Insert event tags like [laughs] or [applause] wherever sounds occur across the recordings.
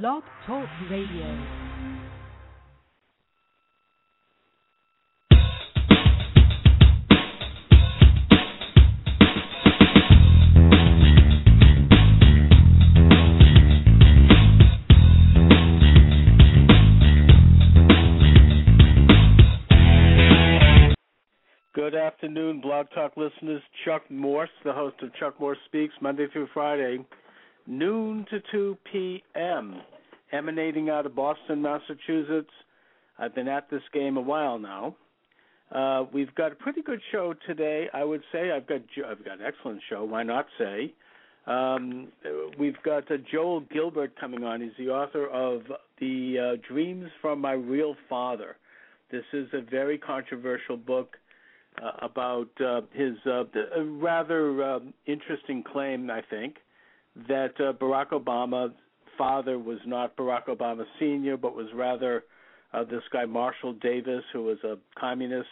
Blog Talk Radio. Good afternoon, Blog Talk listeners. Chuck Morse, the host of Chuck Morse Speaks, Monday through Friday, noon to 2 p.m., emanating out of Boston, Massachusetts. I've been at this game a while now. Uh, we've got a pretty good show today. I would say I've got I've got an excellent show. Why not say? Um, we've got uh, Joel Gilbert coming on. He's the author of the uh, Dreams from My Real Father. This is a very controversial book uh, about uh, his uh, rather um, interesting claim, I think, that uh, Barack Obama's father was not Barack Obama Sr., but was rather uh, this guy Marshall Davis, who was a communist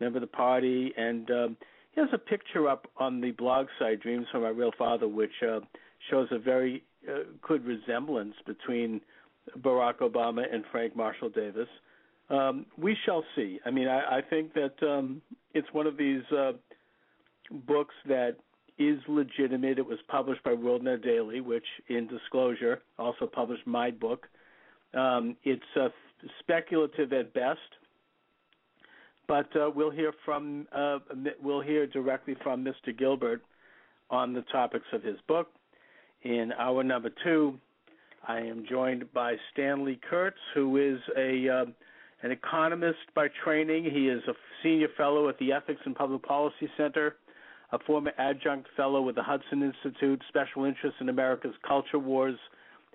member of the party, and um, he has a picture up on the blog site Dreams from My Real Father, which uh, shows a very uh, good resemblance between Barack Obama and Frank Marshall Davis. Um, we shall see. I mean, I, I think that um, it's one of these uh, books that is legitimate. It was published by WorldNet Daily, which, in disclosure, also published my book. Um, it's uh, speculative at best, but uh, we'll hear from uh, we'll hear directly from Mr. Gilbert on the topics of his book. In hour number two, I am joined by Stanley Kurtz, who is a uh, an economist by training. He is a senior fellow at the Ethics and Public Policy Center, a former adjunct fellow with the Hudson Institute, special interest in America's culture wars.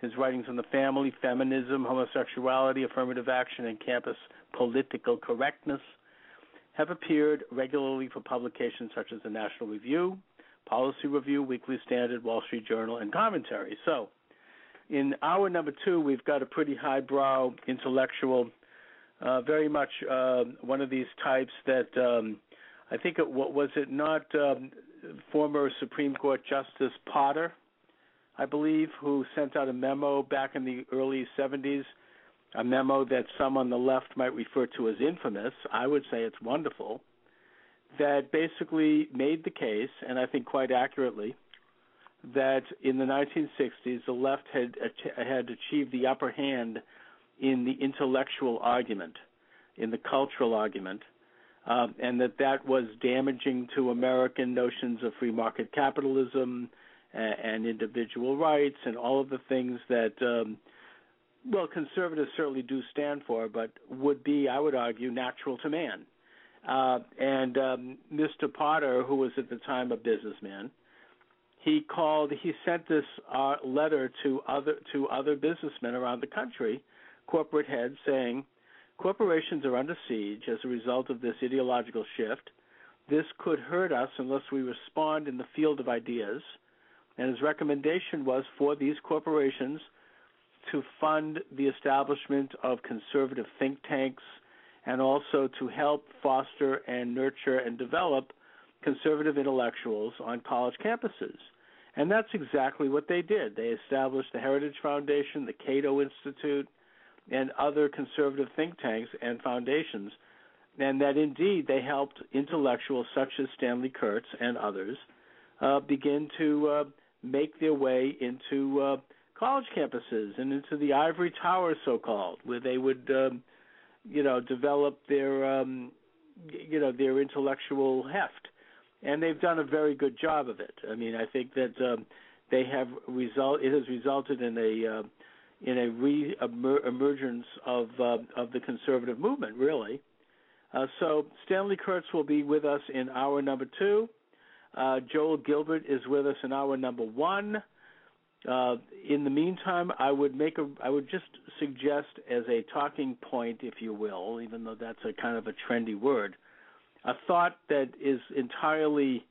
His writings on the family, feminism, homosexuality, affirmative action, and campus political correctness have appeared regularly for publications such as the National Review, Policy Review, Weekly Standard, Wall Street Journal, and Commentary. So, in hour number two, we've got a pretty highbrow intellectual uh, very much uh, one of these types that um, I think it was it not um, former Supreme Court Justice Potter, I believe, who sent out a memo back in the early 70s, a memo that some on the left might refer to as infamous. I would say it's wonderful. That basically made the case, and I think quite accurately, that in the 1960s the left had had achieved the upper hand in the intellectual argument, in the cultural argument, um, and that that was damaging to American notions of free market capitalism and, and individual rights and all of the things that, um, well, conservatives certainly do stand for, but would be, I would argue, natural to man. Uh, and um, Mr. Potter, who was at the time a businessman, he called. He sent this uh, letter to other to other businessmen around the country, corporate heads saying corporations are under siege as a result of this ideological shift. This could hurt us unless we respond in the field of ideas. And his recommendation was for these corporations to fund the establishment of conservative think tanks and also to help foster and nurture and develop conservative intellectuals on college campuses. And that's exactly what they did. They established the Heritage Foundation, the Cato Institute, and other conservative think tanks and foundations, and that indeed they helped intellectuals such as Stanley Kurtz and others uh, begin to uh, make their way into uh, college campuses and into the ivory tower, so called, where they would, um, you know, develop their, um, you know, their intellectual heft, and they've done a very good job of it. I mean, I think that um, they have result. It has resulted in a uh, in a re-emergence of uh, of the conservative movement, really. Uh, so Stanley Kurtz will be with us in hour number two. Uh, Joel Gilbert is with us in hour number one. Uh, in the meantime, I would make a I would just suggest as a talking point, if you will, even though that's a kind of a trendy word, a thought that is entirely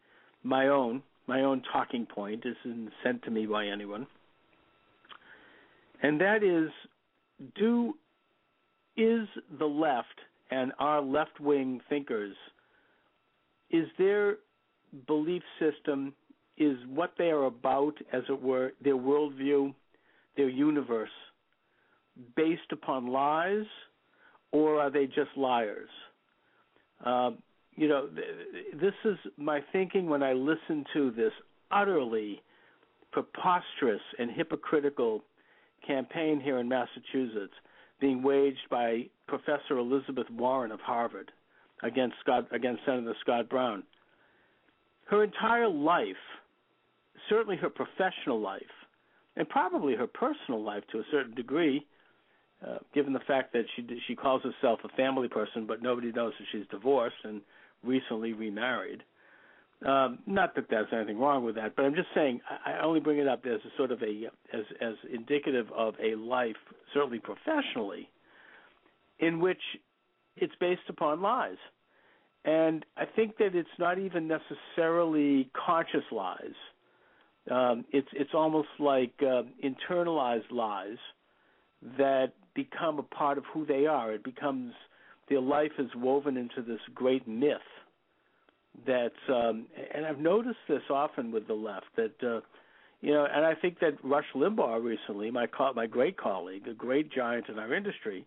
my own, my own talking point. isn't sent to me by anyone and that is do is the left and our left wing thinkers is their belief system is what they are about as it were their worldview their universe based upon lies, or are they just liars? Um, you know, th- this is my thinking when I listen to this utterly preposterous and hypocritical campaign here in Massachusetts being waged by Professor Elizabeth Warren of Harvard against Scott against Senator Scott Brown. Her entire life, certainly her professional life, and probably her personal life to a certain degree, uh, given the fact that she she calls herself a family person, but nobody knows that she's divorced and recently remarried. Um, not that there's anything wrong with that, but I'm just saying I, only bring it up as a sort of a as as indicative of a life, certainly professionally, in which it's based upon lies. And I think that it's not even necessarily conscious lies. Um, it's it's almost like uh, internalized lies that become a part of who they are. It becomes their life is woven into this great myth that, um, and I've noticed this often with the left that, uh, you know, and I think that Rush Limbaugh recently, my co- my great colleague, a great giant in our industry,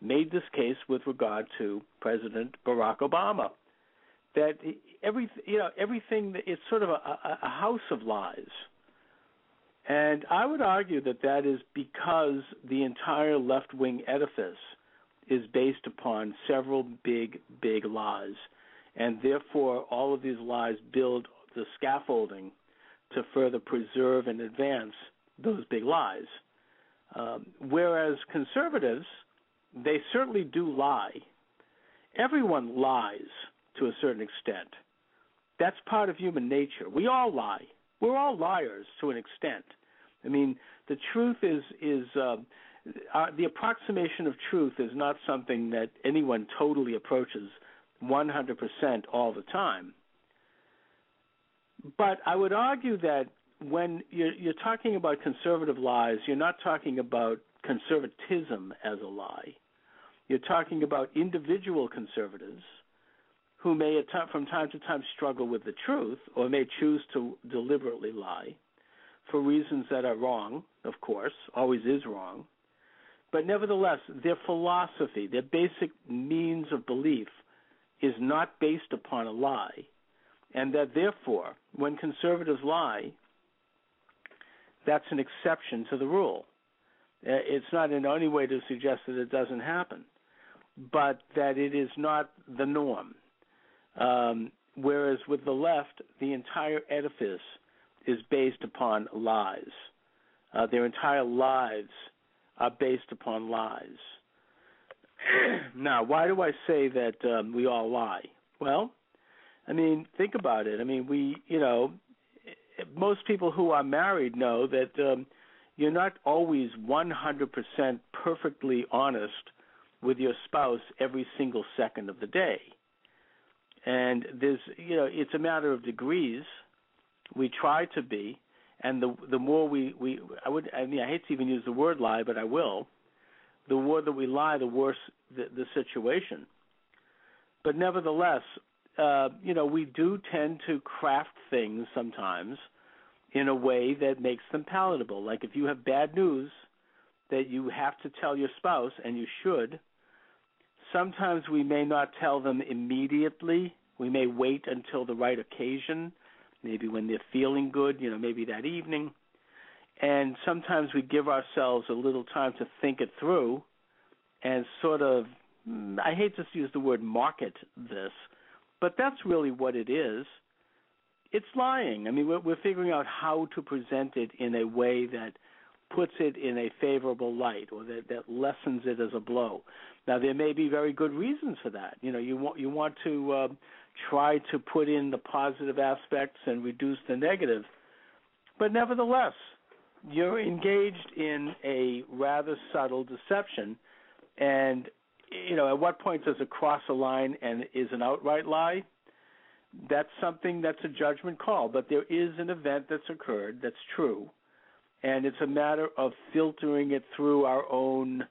made this case with regard to President Barack Obama that every you know everything it's sort of a, a, a house of lies. And I would argue that that is because the entire left wing edifice is based upon several big, big lies. And therefore, all of these lies build the scaffolding to further preserve and advance those big lies. Um, whereas conservatives, they certainly do lie. Everyone lies to a certain extent. That's part of human nature. We all lie. We're all liars to an extent. I mean, the truth is is uh, uh, the approximation of truth is not something that anyone totally approaches 100% all the time. But I would argue that when you're, you're talking about conservative lies, you're not talking about conservatism as a lie. You're talking about individual conservatives who may, from time to time, struggle with the truth or may choose to deliberately lie for reasons that are wrong, of course, always is wrong. But nevertheless, their philosophy, their basic means of belief, is not based upon a lie. And that therefore, when conservatives lie, that's an exception to the rule. Uh, it's not in any way to suggest that it doesn't happen, but that it is not the norm. Um, whereas with the left, the entire edifice is based upon lies. Uh, their entire lives are based upon lies. Now, why do I say that um, we all lie? Well, I mean, think about it. I mean, we, you know, most people who are married know that um, you're not always 100% perfectly honest with your spouse every single second of the day. And there's, you know, it's a matter of degrees we try to be, and the the more we we I would I mean I hate to even use the word lie, but I will. The more that we lie, the worse the, the situation. But nevertheless, uh, you know, we do tend to craft things sometimes in a way that makes them palatable. Like if you have bad news that you have to tell your spouse, and you should, sometimes we may not tell them immediately. We may wait until the right occasion maybe when they're feeling good, you know, maybe that evening. And sometimes we give ourselves a little time to think it through and sort of, I hate to use the word market this, but that's really what it is. It's lying. I mean, we're, we're figuring out how to present it in a way that puts it in a favorable light or that, that lessens it as a blow. Now, there may be very good reasons for that. You know, you want you want to uh, try to put in the positive aspects and reduce the negative. But nevertheless, you're engaged in a rather subtle deception. And, you know, at what point does it cross a line and is an outright lie? That's something that's a judgment call. But there is an event that's occurred that's true. And it's a matter of filtering it through our own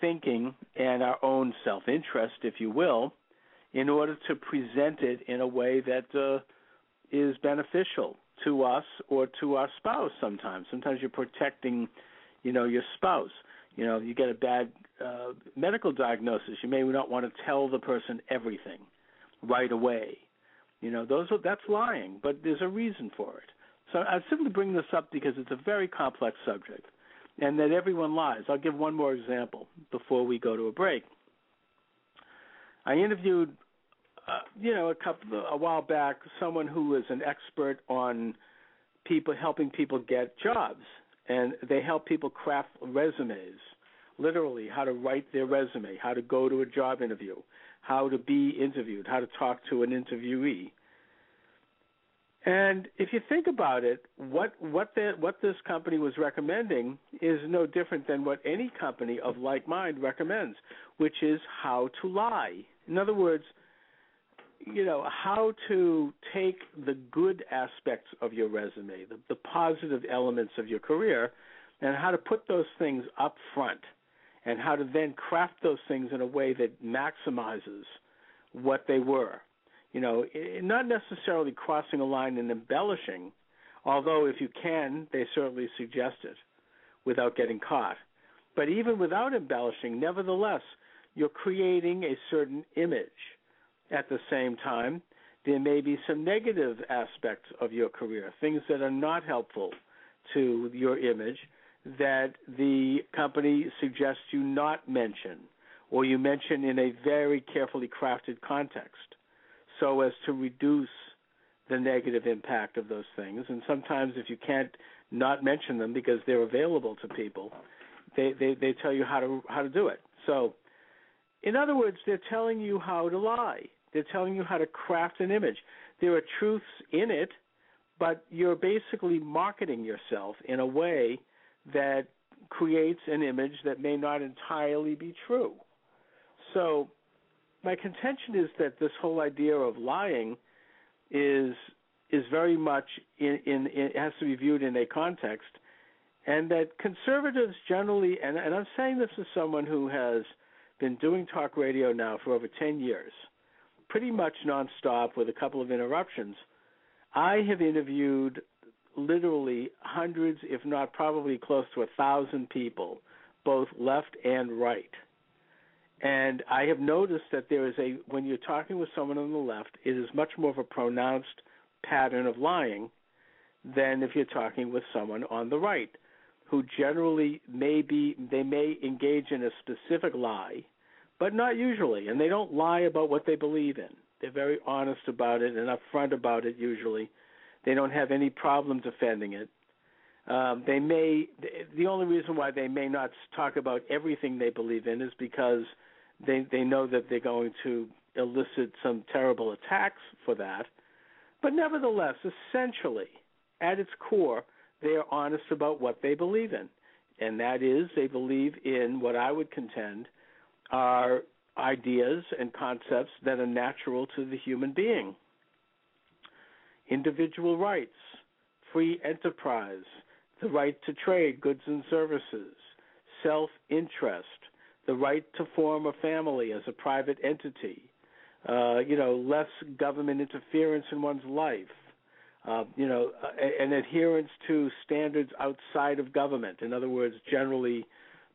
thinking and our own self interest, if you will, in order to present it in a way that uh, is beneficial to us or to our spouse sometimes. Sometimes you're protecting, you know, your spouse. You know, you get a bad uh, medical diagnosis, you may not want to tell the person everything right away. You know, those are that's lying, but there's a reason for it. So I simply bring this up because it's a very complex subject, and that everyone lies. I'll give one more example before we go to a break. I interviewed, Uh, you know, a couple a while back, someone who is an expert on people helping people get jobs, and they help people craft resumes, literally how to write their resume, how to go to a job interview, how to be interviewed, how to talk to an interviewee. And if you think about it, what what the, what this company was recommending is no different than what any company of like mind recommends, which is how to lie. In other words, you know how to take the good aspects of your resume, the, the positive elements of your career, and how to put those things up front, and how to then craft those things in a way that maximizes what they were. You know, not necessarily crossing a line and embellishing, although if you can, they certainly suggest it without getting caught. But even without embellishing, nevertheless, you're creating a certain image at the same time, there may be some negative aspects of your career, things that are not helpful to your image that the company suggests you not mention or you mention in a very carefully crafted context so as to reduce the negative impact of those things. And sometimes if you can't not mention them because they're available to people, they, they, they tell you how to how to do it. So in other words, they're telling you how to lie. They're telling you how to craft an image. There are truths in it, but you're basically marketing yourself in a way that creates an image that may not entirely be true. So, my contention is that this whole idea of lying is is very much in, in, it has to be viewed in a context, and that conservatives generally, and, and I'm saying this as someone who has been doing talk radio now for over 10 years pretty much nonstop with a couple of interruptions. I have interviewed literally hundreds, if not probably close to a thousand people, both left and right. And I have noticed that there is a, when you're talking with someone on the left, it is much more of a pronounced pattern of lying than if you're talking with someone on the right, who generally may be, they may engage in a specific lie but not usually. And they don't lie about what they believe in. They're very honest about it and upfront about it. Usually, they don't have any problem defending it. Um, they may. The only reason why they may not talk about everything they believe in is because they they know that they're going to elicit some terrible attacks for that. But nevertheless, essentially, at its core, they are honest about what they believe in, and that is they believe in what I would contend are ideas and concepts that are natural to the human being. Individual rights, free enterprise, the right to trade goods and services, self interest, the right to form a family as a private entity, uh, you know, less government interference in one's life, uh, you know, an adherence to standards outside of government. In other words, generally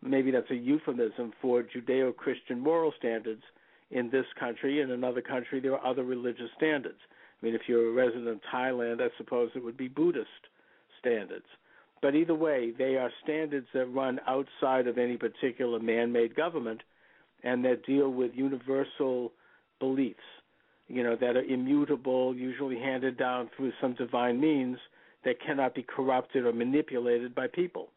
maybe that's a euphemism for Judeo Christian moral standards in this country. In another country, there are other religious standards. I mean, if you're a resident of Thailand, I suppose it would be Buddhist standards. But either way, they are standards that run outside of any particular man made government and that deal with universal beliefs, you know, that are immutable, usually handed down through some divine means that cannot be corrupted or manipulated by people.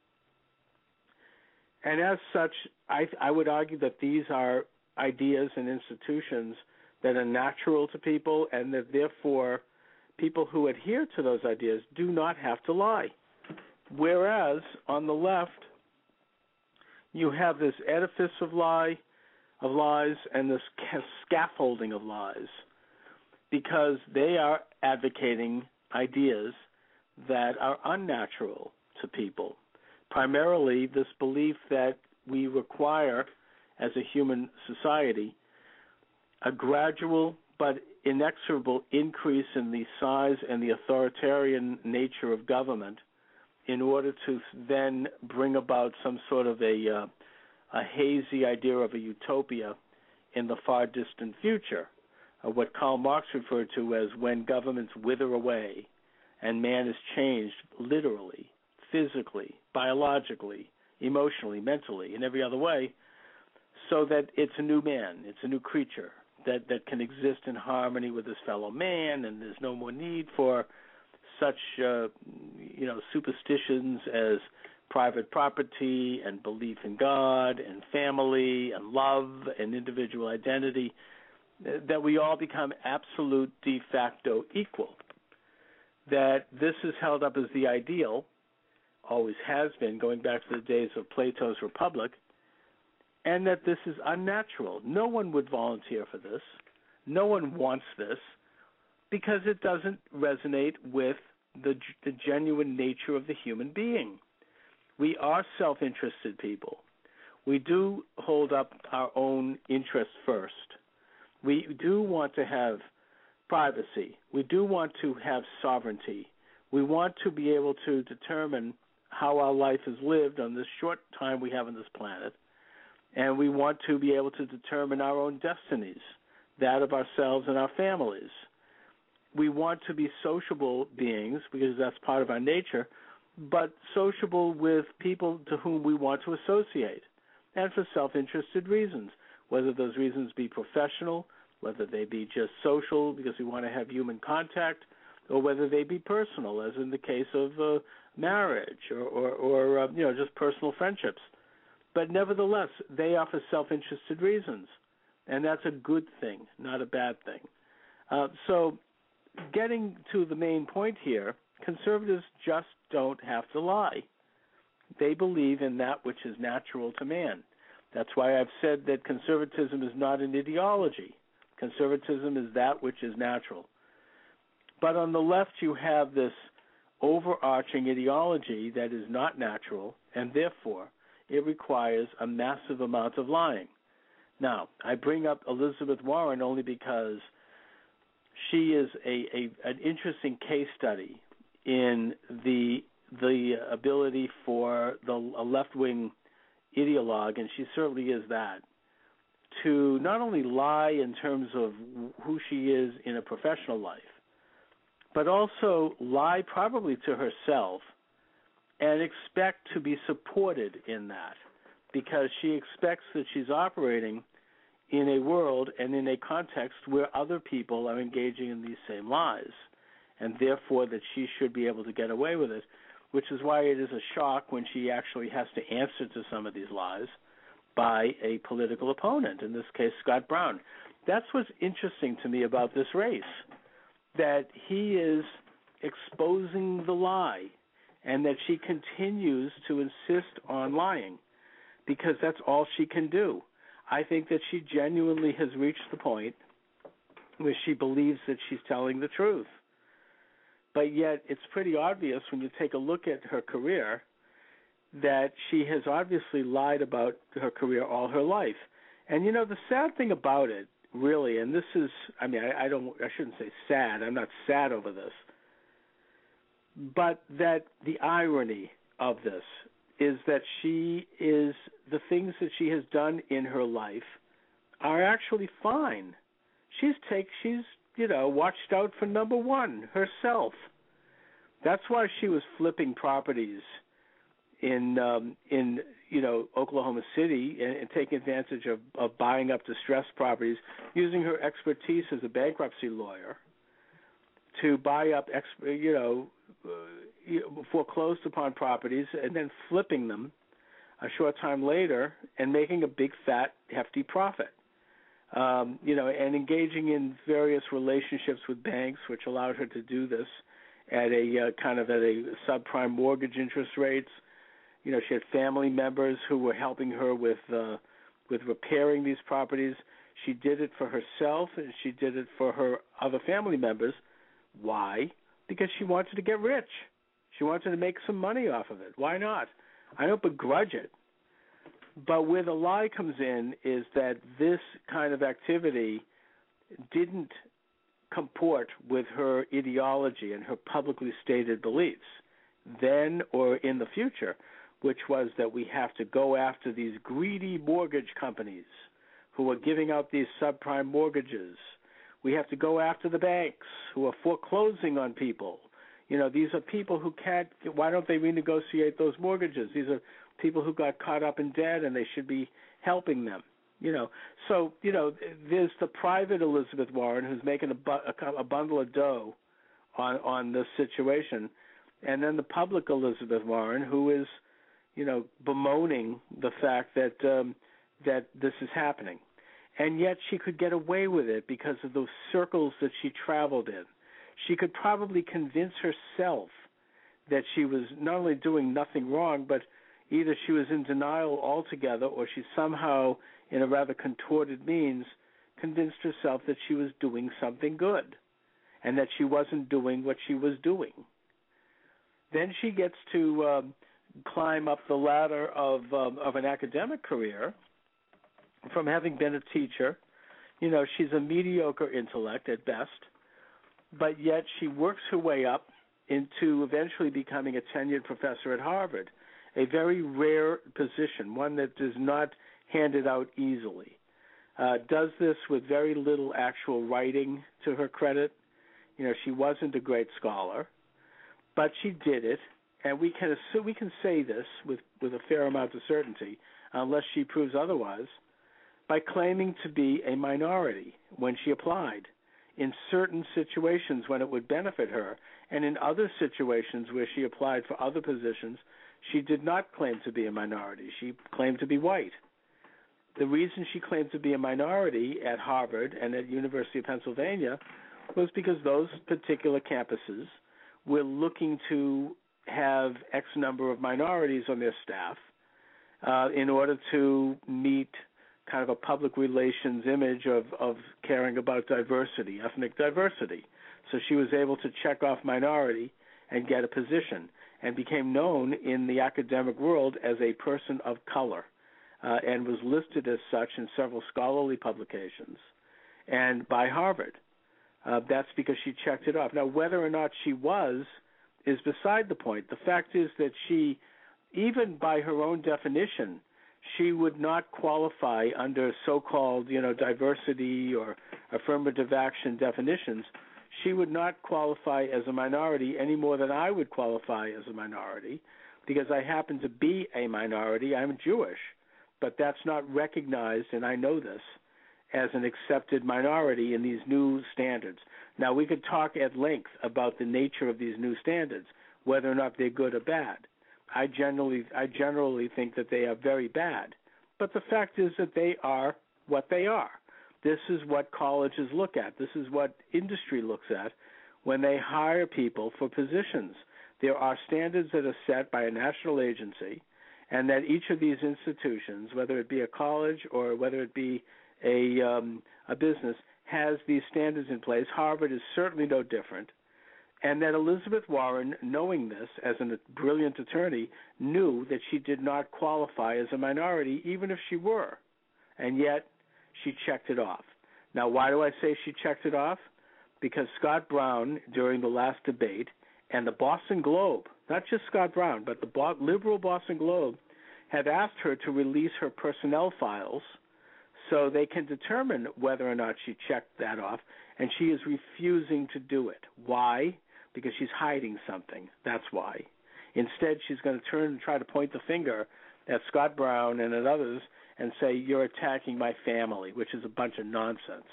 And as such, I, I would argue that these are ideas and institutions that are natural to people, and that therefore people who adhere to those ideas do not have to lie. Whereas on the left, you have this edifice of lie, of lies, and this scaffolding of lies, because they are advocating ideas that are unnatural to people primarily this belief that we require as a human society a gradual but inexorable increase in the size and the authoritarian nature of government in order to then bring about some sort of a uh, a hazy idea of a utopia in the far distant future, uh, what Karl Marx referred to as when governments wither away and man is changed literally, physically, biologically, emotionally, mentally, in every other way, so that it's a new man, it's a new creature that, that can exist in harmony with his fellow man, and there's no more need for such uh, you know superstitions as private property and belief in God and family and love and individual identity that we all become absolute de facto equal. That this is held up as the ideal always has been going back to the days of Plato's republic and that this is unnatural no one would volunteer for this no one wants this because it doesn't resonate with the, the genuine nature of the human being. We are self interested people. We do hold up our own interests first. We do want to have privacy. We do want to have sovereignty. We want to be able to determine how our life is lived on this short time we have on this planet. And we want to be able to determine our own destinies, that of ourselves and our families we want to be sociable beings because that's part of our nature, but sociable with people to whom we want to associate, and for self-interested reasons, whether those reasons be professional, whether they be just social because we want to have human contact, or whether they be personal, as in the case of uh, marriage or, or, or uh, you know just personal friendships. But nevertheless, they offer self-interested reasons, and that's a good thing, not a bad thing. Uh, so getting to the main point here, conservatives just don't have to lie. They believe in that which is natural to man. That's why I've said that conservatism is not an ideology. Conservatism is that which is natural. But on the left, you have this overarching ideology that is not natural, and therefore it requires a massive amount of lying. Now, I bring up Elizabeth Warren only because she is a, a an interesting case study in the the ability for the a left wing ideologue, and she certainly is that, to not only lie in terms of who she is in a professional life, but also lie probably to herself and expect to be supported in that because she expects that she's operating in a world and in a context where other people are engaging in these same lies, and therefore that she should be able to get away with it, which is why it is a shock when she actually has to answer to some of these lies by a political opponent, in this case, Scott Brown. That's what's interesting to me about this race, that he is exposing the lie and that she continues to insist on lying because that's all she can do I think that she genuinely has reached the point where she believes that she's telling the truth. But yet, it's pretty obvious when you take a look at her career that she has obviously lied about her career all her life. And you know, the sad thing about it, really, and this is, I mean, I, I don't, I shouldn't say sad. I'm not sad over this, but that the irony of this is that she is the things that she has done in her life are actually fine. She's take she's you know watched out for number one herself. That's why she was flipping properties in um, in you know Oklahoma City and, and taking advantage of, of buying up distressed properties using her expertise as a bankruptcy lawyer to buy up you know uh, foreclosed upon properties and then flipping them a short time later and making a big fat hefty profit. Um, you know, and engaging in various relationships with banks, which allowed her to do this at a uh, kind of at a subprime mortgage interest rates. You know, she had family members who were helping her with uh, with repairing these properties. She did it for herself, and she did it for her other family members. Why? Because she wanted to get rich. She wanted to make some money off of it. Why not? I don't begrudge it. But where the lie comes in is that this kind of activity didn't comport with her ideology and her publicly stated beliefs then or in the future. Which was that we have to go after these greedy mortgage companies who are giving out these subprime mortgages. We have to go after the banks who are foreclosing on people. You know, these are people who can't. Why don't they renegotiate those mortgages? These are people who got caught up in debt, and they should be helping them. You know, so you know, there's the private Elizabeth Warren who's making a, bu- a, bundle of dough on on this situation, and then the public Elizabeth Warren who is, you know, bemoaning the fact that um, that this is happening, and yet she could get away with it because of those circles that she traveled in. She could probably convince herself that she was not only doing nothing wrong, but either she was in denial altogether or she somehow, in a rather contorted means, convinced herself that she was doing something good and that she wasn't doing what she was doing. Then she gets to um, climb up the ladder of um, of an academic career from having been a teacher. You know, she's a mediocre intellect at best, but yet she works her way up into eventually becoming a tenured professor at Harvard a very rare position, one that is not handed out easily. Uh, does this with very little actual writing to her credit. You know, she wasn't a great scholar, but she did it, and we can assume, we can say this with with a fair amount of certainty, unless she proves otherwise, by claiming to be a minority when she applied in certain situations when it would benefit her, and in other situations where she applied for other positions she did not claim to be a minority. She claimed to be white. The reason she claimed to be a minority at Harvard and at University of Pennsylvania was because those particular campuses were looking to have X number of minorities on their staff uh, in order to meet kind of a public relations image of, of caring about diversity, ethnic diversity. So she was able to check off minority and get a position and became known in the academic world as a person of color uh, and was listed as such in several scholarly publications and by Harvard. Uh, that's because she checked it off. Now, whether or not she was is beside the point. The fact is that she, even by her own definition, she would not qualify under so-called, you know, diversity or affirmative action definitions she would not qualify as a minority any more than I would qualify as a minority because I happen to be a minority. I'm Jewish, but that's not recognized, and I know this, as an accepted minority in these new standards. Now, we could talk at length about the nature of these new standards, whether or not they're good or bad. I generally, I generally think that they are very bad, but the fact is that they are what they are. This is what colleges look at. This is what industry looks at when they hire people for positions. There are standards that are set by a national agency, and that each of these institutions, whether it be a college or whether it be a um, a business, has these standards in place. Harvard is certainly no different, and that Elizabeth Warren, knowing this as a brilliant attorney, knew that she did not qualify as a minority, even if she were, and yet she checked it off. Now, why do I say she checked it off? Because Scott Brown, during the last debate, and the Boston Globe, not just Scott Brown, but the liberal Boston Globe, had asked her to release her personnel files so they can determine whether or not she checked that off, and she is refusing to do it. Why? Because she's hiding something. That's why. Instead, she's going to turn and try to point the finger at Scott Brown and at others and say, You're attacking my family, which is a bunch of nonsense.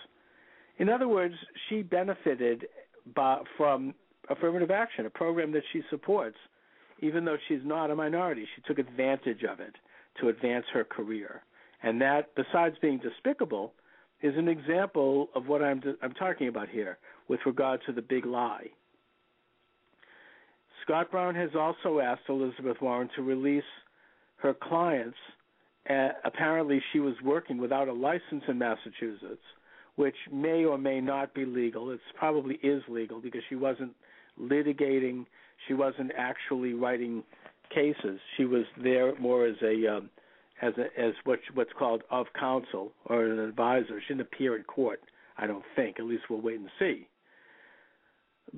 In other words, she benefited by, from affirmative action, a program that she supports, even though she's not a minority. She took advantage of it to advance her career. And that, besides being despicable, is an example of what I'm, I'm talking about here with regard to the big lie. Scott Brown has also asked Elizabeth Warren to release her clients uh, apparently she was working without a license in Massachusetts, which may or may not be legal. It probably is legal because she wasn't litigating, she wasn't actually writing cases. She was there more as a um, as a, as what what's called of counsel or an advisor. She didn't appear in court. I don't think. At least we'll wait and see.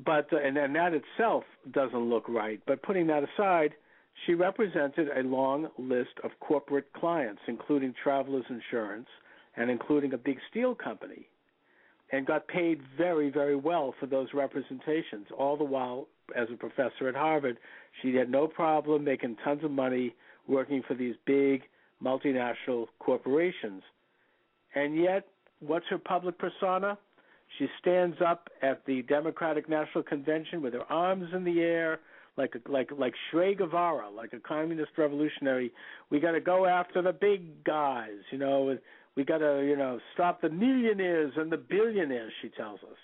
But uh, and and that itself doesn't look right. But putting that aside, she represented a long list of corporate clients, including Travelers Insurance and including a big steel company, and got paid very, very well for those representations. All the while, as a professor at Harvard, she had no problem making tons of money working for these big multinational corporations. And yet, what's her public persona? She stands up at the Democratic National Convention with her arms in the air, like like like Che Guevara, like a communist revolutionary. We got to go after the big guys, you know. We got to you know stop the millionaires and the billionaires. She tells us,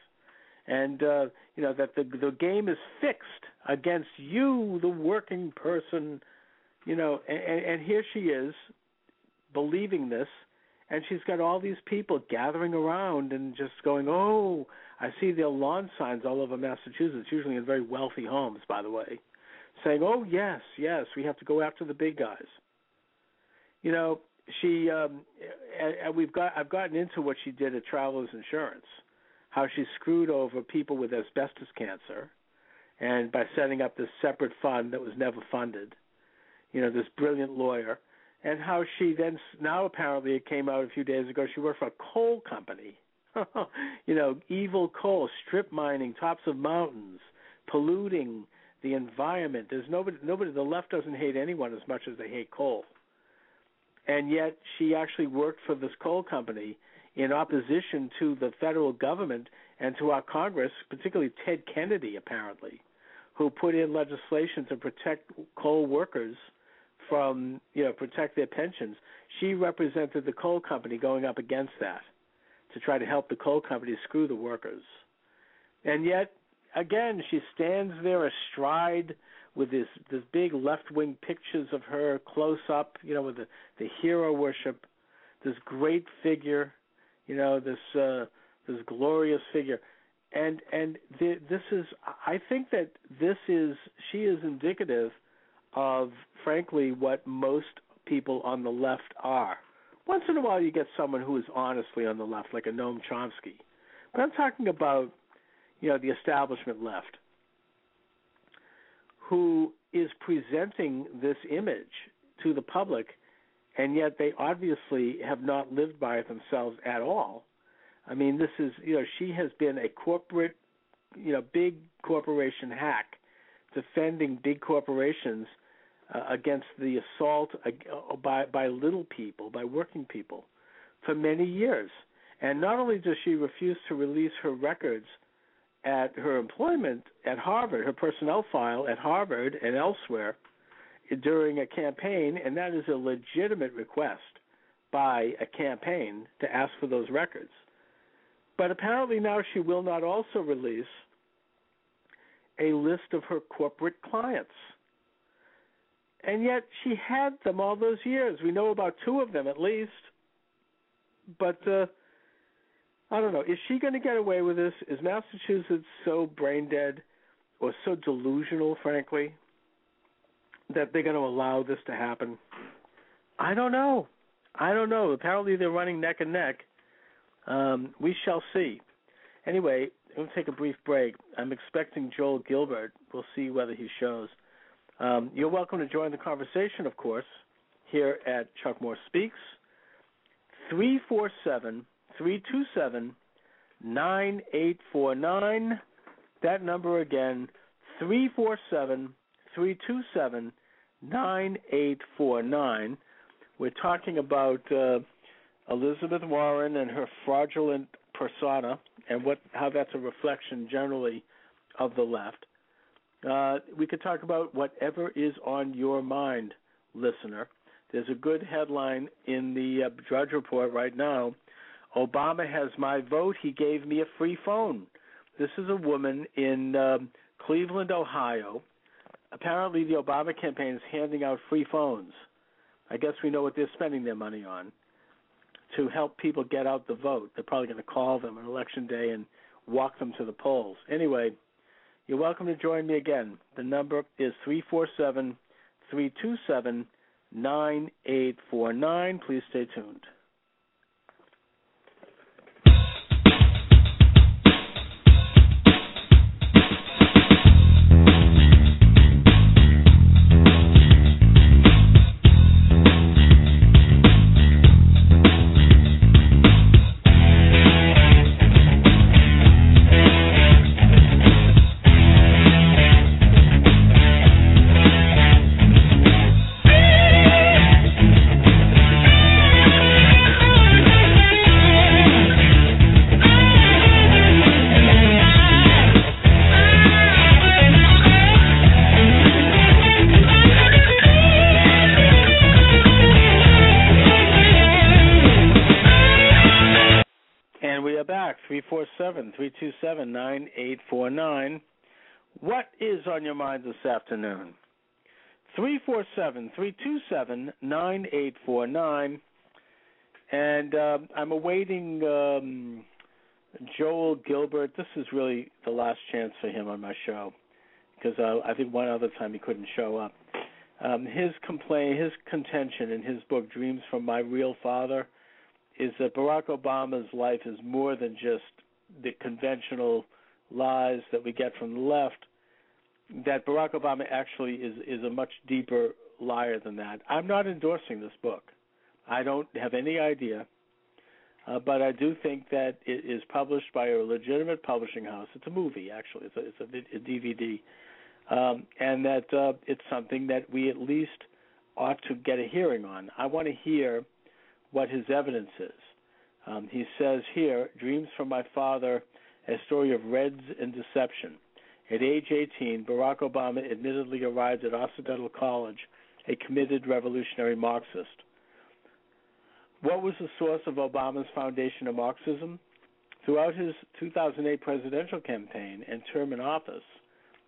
and uh, you know that the the game is fixed against you, the working person. You know, and, and here she is, believing this and she's got all these people gathering around and just going, "Oh, I see their lawn signs all over Massachusetts, usually in very wealthy homes, by the way, saying, "Oh, yes, yes, we have to go after the big guys." You know, she um and we've got I've gotten into what she did at Travelers Insurance, how she screwed over people with asbestos cancer and by setting up this separate fund that was never funded. You know, this brilliant lawyer and how she then now apparently it came out a few days ago she worked for a coal company. [laughs] You know evil coal strip mining tops of mountains polluting the environment. There's nobody nobody the left doesn't hate anyone as much as they hate coal. And yet she actually worked for this coal company in opposition to the federal government and to our congress particularly ted kennedy apparently who put in legislation to protect coal workers from you know protect their pensions. She represented the coal company going up against that to try to help the coal company screw the workers. And yet again she stands there astride with this this big left wing pictures of her close up, you know, with the the hero worship, this great figure, you know, this uh this glorious figure. And and the, this is I think that this is she is indicative of, frankly, what most people on the left are. Once in a while, you get someone who is honestly on the left, like a Noam Chomsky. But I'm talking about, you know, the establishment left, who is presenting this image to the public, and yet they obviously have not lived by it themselves at all. I mean, this is, you know, she has been a corporate, you know, big corporation hack defending big corporations uh, against the assault uh, by by little people, by working people, for many years. And not only does she refuse to release her records at her employment at Harvard, her personnel file at Harvard and elsewhere during a campaign, and that is a legitimate request by a campaign to ask for those records. But apparently now she will not also release a list of her corporate clients and yet she had them all those years. We know about two of them at least. But uh, I don't know. Is she going to get away with this? Is Massachusetts so brain dead or so delusional, frankly, that they're going to allow this to happen? I don't know. I don't know. Apparently, they're running neck and neck. Um, we shall see. Anyway, to take a brief break. I'm expecting Joel Gilbert. We'll see whether he shows. Um, you're welcome to join the conversation, of course, here at Chuck Morse Speaks. 347 327 9849. That number again, 347 327 9849. We're talking about uh, Elizabeth Warren and her fraudulent persona and what how that's a reflection generally of the left. Uh, we could talk about whatever is on your mind, listener. There's a good headline in the uh, Drudge Report right now. Obama has my vote. He gave me a free phone. This is a woman in um, Cleveland, Ohio. Apparently, the Obama campaign is handing out free phones. I guess we know what they're spending their money on to help people get out the vote. They're probably going to call them on election day and walk them to the polls. Anyway, you're welcome to join me again. The number is 347 327 9849. Please stay tuned. 327 9849. What is on your mind this afternoon? 347 327 9849. And uh, I'm awaiting um, Joel Gilbert. This is really the last chance for him on my show because uh, I think one other time he couldn't show up. Um, his complaint, his contention in his book "Dreams from My Real Father" is that Barack Obama's life is more than just the conventional lies that we get from the left. That Barack Obama actually is is a much deeper liar than that. I'm not endorsing this book. I don't have any idea, uh, but I do think that it is published by a legitimate publishing house. It's a movie, actually. It's a, it's a, a DVD um, and that uh, it's something that we at least ought to get a hearing on. I want to hear what his evidence is. Um, he says here, Dreams from My Father, a story of Reds and deception. At age 18, Barack Obama admittedly arrived at Occidental College, a committed revolutionary Marxist. What was the source of Obama's foundation of Marxism? Throughout his 2008 presidential campaign and term in office,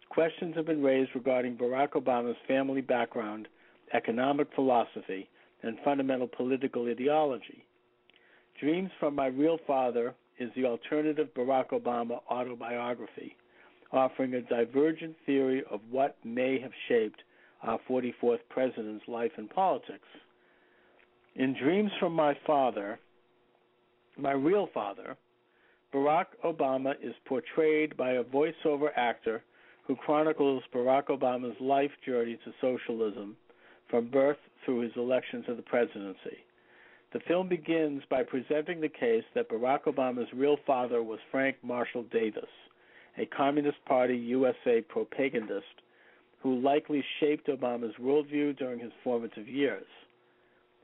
questions have been raised regarding Barack Obama's family background, economic philosophy, and fundamental political ideology. Dreams from My Real Father is the alternative Barack Obama autobiography, offering a divergent theory of what may have shaped our 44th president's life and politics. In Dreams from My Father, My Real Father, Barack Obama is portrayed by a voiceover actor who chronicles Barack Obama's life journey to socialism from birth through his election to the presidency. The film begins by presenting the case that Barack Obama's real father was Frank Marshall Davis, a Communist Party USA propagandist who likely shaped Obama's worldview during his formative years.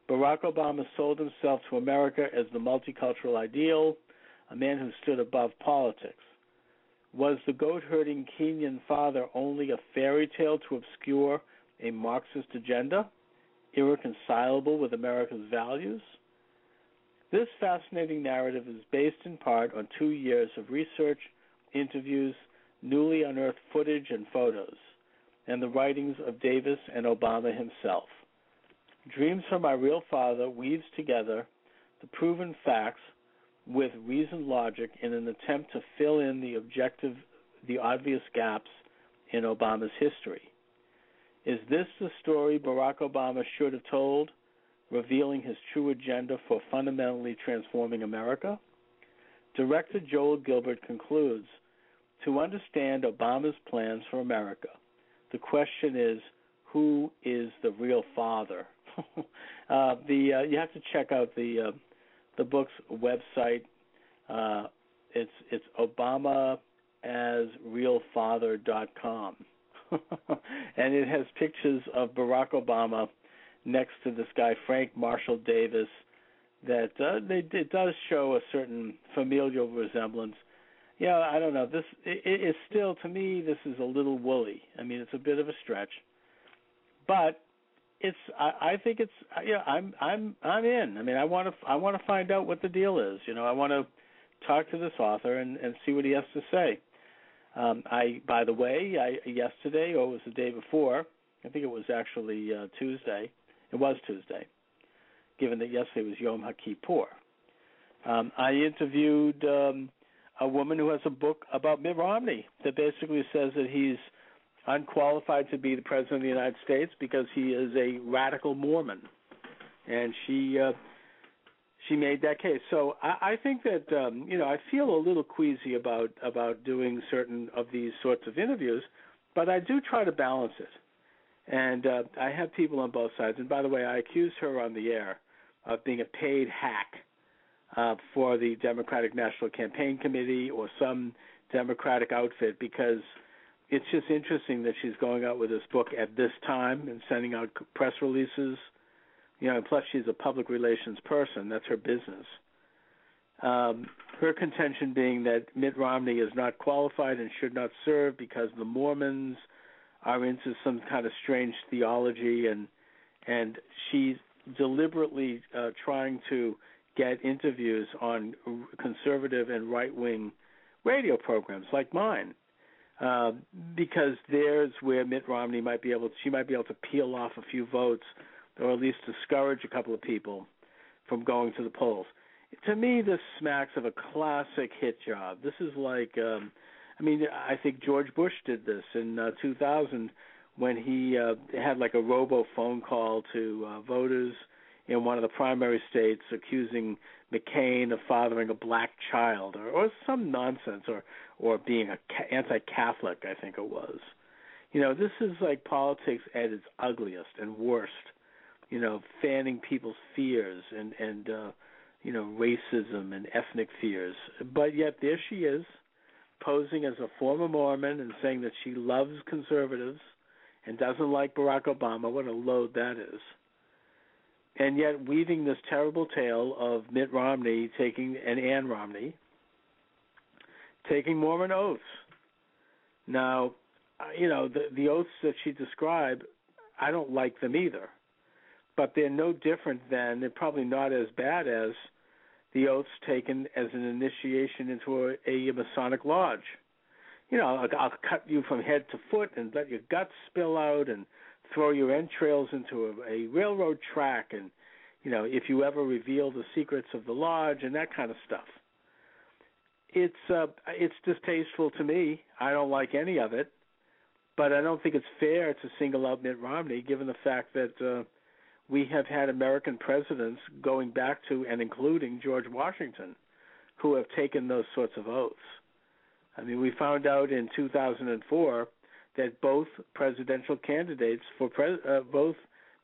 Barack Obama sold himself to America as the multicultural ideal, a man who stood above politics. Was the goat herding Kenyan father only a fairy tale to obscure a Marxist agenda, irreconcilable with America's values? This fascinating narrative is based in part on two years of research, interviews, newly unearthed footage and photos, and the writings of Davis and Obama himself. Dreams from My Real Father weaves together the proven facts with reasoned logic in an attempt to fill in the objective the obvious gaps in Obama's history. Is this the story Barack Obama should have told, revealing his true agenda for fundamentally transforming America? Director Joel Gilbert concludes To understand Obama's plans for America, the question is who is the real father? [laughs] uh, the uh, you have to check out the uh, the book's website. Uh, it's it's Obama as realfather.com. [laughs] and it has pictures of Barack Obama next to this guy Frank Marshall Davis that uh, they, it does show a certain familial resemblance. Yeah, I don't know. This it, it is still to me this is a little woolly. I mean, it's a bit of a stretch. But it's I, I think it's yeah I'm I'm I'm in. I mean I want to I want to find out what the deal is. You know I want to talk to this author and and see what he has to say. Um, I by the way I yesterday or was the day before I think it was actually uh, Tuesday. It was Tuesday, given that yesterday was Yom HaKippur. Um, I interviewed um, a woman who has a book about Mitt Romney that basically says that he's unqualified to be the president of the United States because he is a radical Mormon, and she uh, she made that case. So I, I think that um, you know I feel a little queasy about about doing certain of these sorts of interviews, but I do try to balance it, and uh, I have people on both sides. And by the way, I accused her on the air of being a paid hack uh, for the Democratic National Campaign Committee or some Democratic outfit because it's just interesting that she's going out with this book at this time and sending out press releases. You know, and plus she's a public relations person. That's her business. Um, her contention being that Mitt Romney is not qualified and should not serve because the Mormons are into some kind of strange theology, and and she's deliberately uh, trying to get interviews on conservative and right wing radio programs like mine. Uh, because there's where Mitt Romney might be able, to, she might be able to peel off a few votes, or at least discourage a couple of people from going to the polls. To me, this smacks of a classic hit job. This is like, um, I mean, I think George Bush did this in uh, 2000 when he uh, had like a robo phone call to uh, voters in one of the primary states accusing McCain of fathering a black child or, or some nonsense or or being a ca- anti-Catholic, I think it was. You know, this is like politics at its ugliest and worst. You know, fanning people's fears and and uh, you know racism and ethnic fears. But yet there she is, posing as a former Mormon and saying that she loves conservatives and doesn't like Barack Obama. What a load that is and yet weaving this terrible tale of Mitt Romney taking and Ann Romney taking Mormon oaths. Now, uh, you know the the oaths that she described, I don't like them either, but they're no different than they're probably not as bad as the oaths taken as an initiation into a, a Masonic lodge. You know, I'll, I'll cut you from head to foot and let your guts spill out and throw your entrails into a, a railroad track and you know if you ever reveal the secrets of the lodge and that kind of stuff. It's uh it's distasteful to me. I don't like any of it. But i don't think it's fair to single out mitt romney given the fact that uh we have had american presidents going back to and including george washington who have taken those sorts of oaths i mean we found out in 2004 that both presidential candidates for pres- uh, both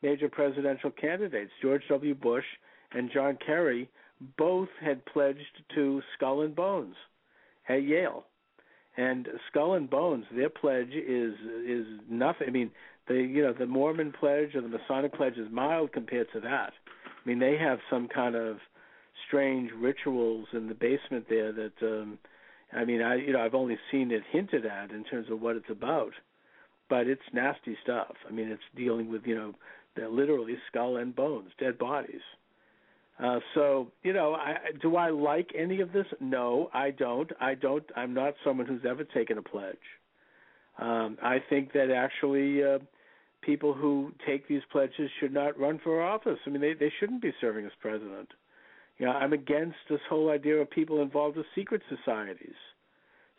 major presidential candidates, George W. Bush and John Kerry, both had pledged to Skull and Bones at Yale. And Skull and Bones, their pledge is is nothing. I mean, the you know the Mormon pledge or the Masonic pledge is mild compared to that. I mean, they have some kind of strange rituals in the basement there that um I mean, I you know I've only seen it hinted at in terms of what it's about, but it's nasty stuff. I mean, it's dealing with you know they're literally skull and bones, dead bodies. Uh, so you know, I, do I like any of this? No, I don't. I don't. I'm not someone who's ever taken a pledge. Um, I think that actually uh, people who take these pledges should not run for office. I mean, they they shouldn't be serving as president. You know, I'm against this whole idea of people involved with secret societies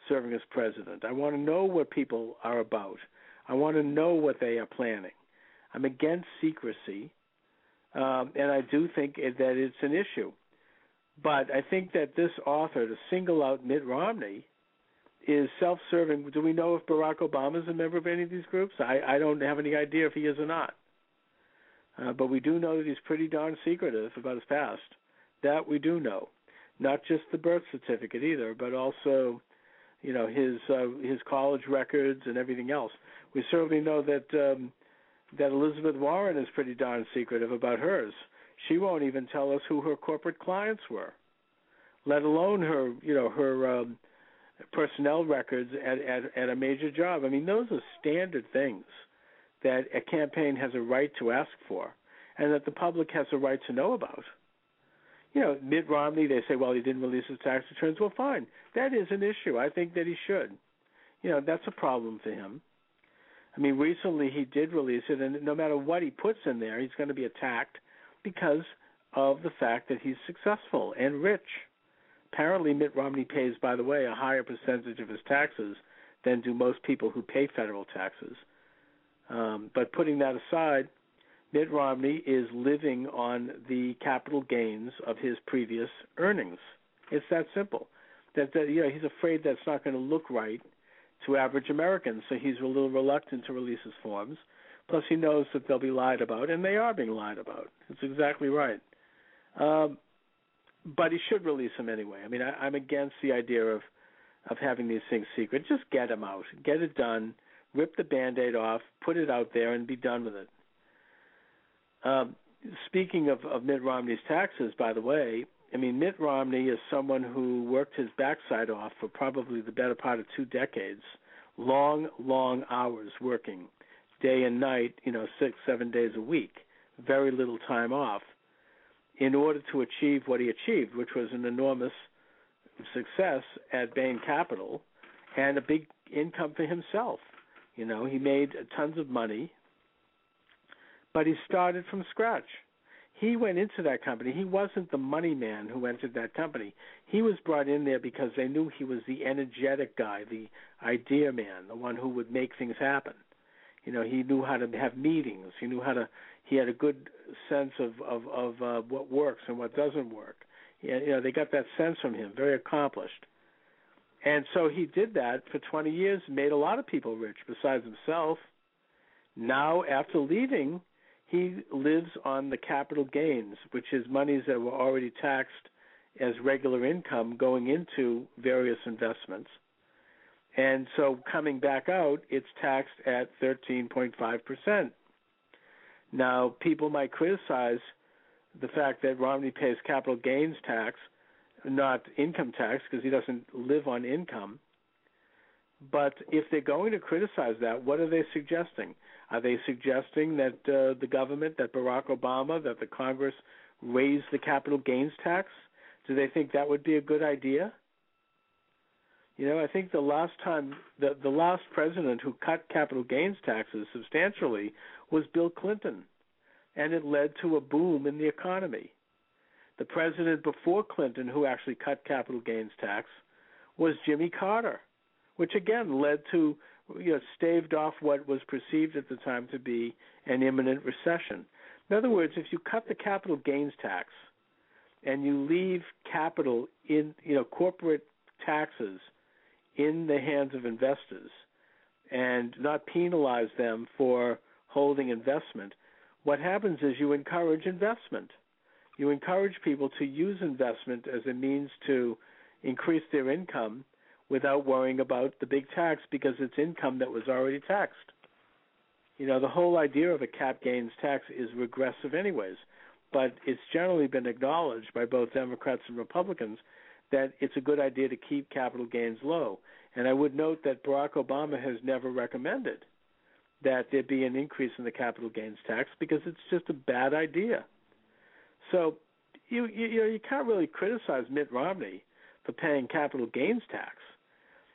serving as president. I want to know what people are about. I want to know what they are planning. I'm against secrecy, um, and I do think that it's an issue. But I think that this author, to single out Mitt Romney, is self-serving. Do we know if Barack Obama is a member of any of these groups? I, I don't have any idea if he is or not. Uh, but we do know that he's pretty darn secretive about his past. That we do know. Not just the birth certificate either, but also, you know, his uh, his college records and everything else. We certainly know that um, that Elizabeth Warren is pretty darn secretive about hers. She won't even tell us who her corporate clients were, let alone her, you know, her um, personnel records at, at at a major job. I mean, those are standard things that a campaign has a right to ask for, and that the public has a right to know about. You know, Mitt Romney, they say, well, he didn't release his tax returns. Well, fine, that is an issue. I think that he should. You know, that's a problem for him. I mean, recently he did release it, and no matter what he puts in there, he's going to be attacked because of the fact that he's successful and rich. Apparently, Mitt Romney pays, by the way, a higher percentage of his taxes than do most people who pay federal taxes. Um, but putting that aside, Mitt Romney is living on the capital gains of his previous earnings. It's that simple. That, that you know he's afraid that's not going to look right to average Americans, so he's a little reluctant to release his forms. Plus, he knows that they'll be lied about, and they are being lied about. It's exactly right. Um, but he should release them anyway. I mean, I, I'm against the idea of of having these things secret. Just get them out, get it done, rip the band-aid off, put it out there, and be done with it. Um, speaking of, of Mitt Romney's taxes, by the way, I mean, Mitt Romney is someone who worked his backside off for probably the better part of two decades, long, long hours working, day and night, you know, six, seven days a week, very little time off. In order to achieve what he achieved, which was an enormous success at Bain Capital and a big income for himself. You know, he made tons of money, but he started from scratch. He went into that company. He wasn't the money man who entered that company. He was brought in there because they knew he was the energetic guy, the idea man, the one who would make things happen. You know, he knew how to have meetings. He knew how to. He had a good sense of of of uh, what works and what doesn't work. He, you know, they got that sense from him. Very accomplished. And so he did that for 20 years, made a lot of people rich besides himself. Now, after leaving, he lives on the capital gains, which is monies that were already taxed as regular income going into various investments. And so coming back out, it's taxed at 13.5%. Now, people might criticize the fact that Romney pays capital gains tax, not income tax, because he doesn't live on income. But if they're going to criticize that, what are they suggesting? Are they suggesting that uh, the government, that Barack Obama, that the Congress raise the capital gains tax? Do they think that would be a good idea? You know, I think the last time the the last president who cut capital gains taxes substantially was Bill Clinton, and it led to a boom in the economy. The president before Clinton who actually cut capital gains tax was Jimmy Carter, which again led to you know staved off what was perceived at the time to be an imminent recession. In other words, if you cut the capital gains tax and you leave capital in you know corporate taxes in the hands of investors and not penalize them for holding investment, what happens is you encourage investment. You encourage people to use investment as a means to increase their income without worrying about the big tax because it's income that was already taxed. You know, the whole idea of a cap gains tax is regressive, anyways, but it's generally been acknowledged by both Democrats and Republicans that it's a good idea to keep capital gains low. And I would note that Barack Obama has never recommended that there be an increase in the capital gains tax because it's just a bad idea. So you you, you know you can't really criticize Mitt Romney for paying capital gains tax.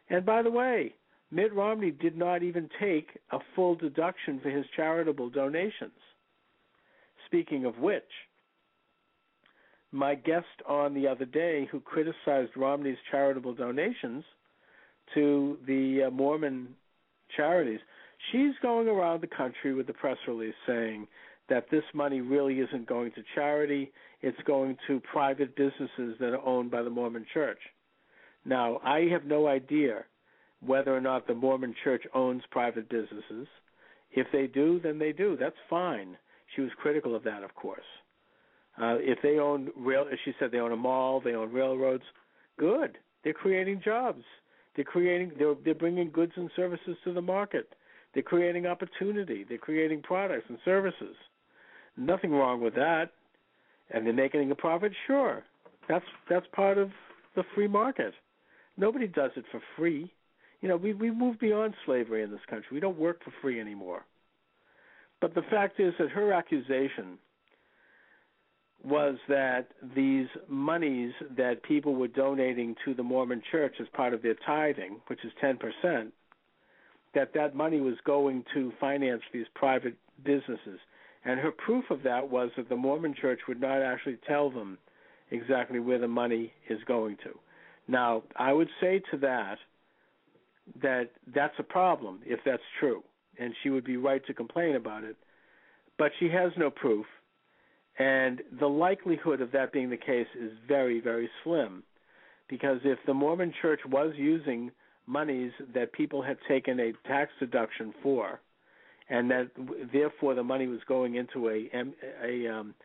And by the way, Mitt Romney did not even take a full deduction for his charitable donations. Speaking of which, my guest on the other day who criticized Romney's charitable donations to the uh, Mormon charities, she's going around the country with a press release saying that this money really isn't going to charity, it's going to private businesses that are owned by the Mormon Church. Now, I have no idea whether or not the Mormon Church owns private businesses. If they do, then they do. That's fine. She was critical of that, of course. Uh, if they own rail, she said they own a mall, they own railroads. Good. They're creating jobs. They're creating. They're they're bringing goods and services to the market. They're creating opportunity. They're creating products and services. Nothing wrong with that. And they're making a profit. Sure, that's that's part of the free market. Nobody does it for free. You know, we we moved beyond slavery in this country. We don't work for free anymore. But the fact is that her accusation was that these monies that people were donating to the Mormon Church as part of their tithing, which is 10%, that that money was going to finance these private businesses. And her proof of that was that the Mormon Church would not actually tell them exactly where the money is going to. Now, I would say to that that that's a problem if that's true, and she would be right to complain about it. But she has no proof, and the likelihood of that being the case is very, very slim. Because if the Mormon church was using monies that people had taken a tax deduction for, and that therefore the money was going into a, a um,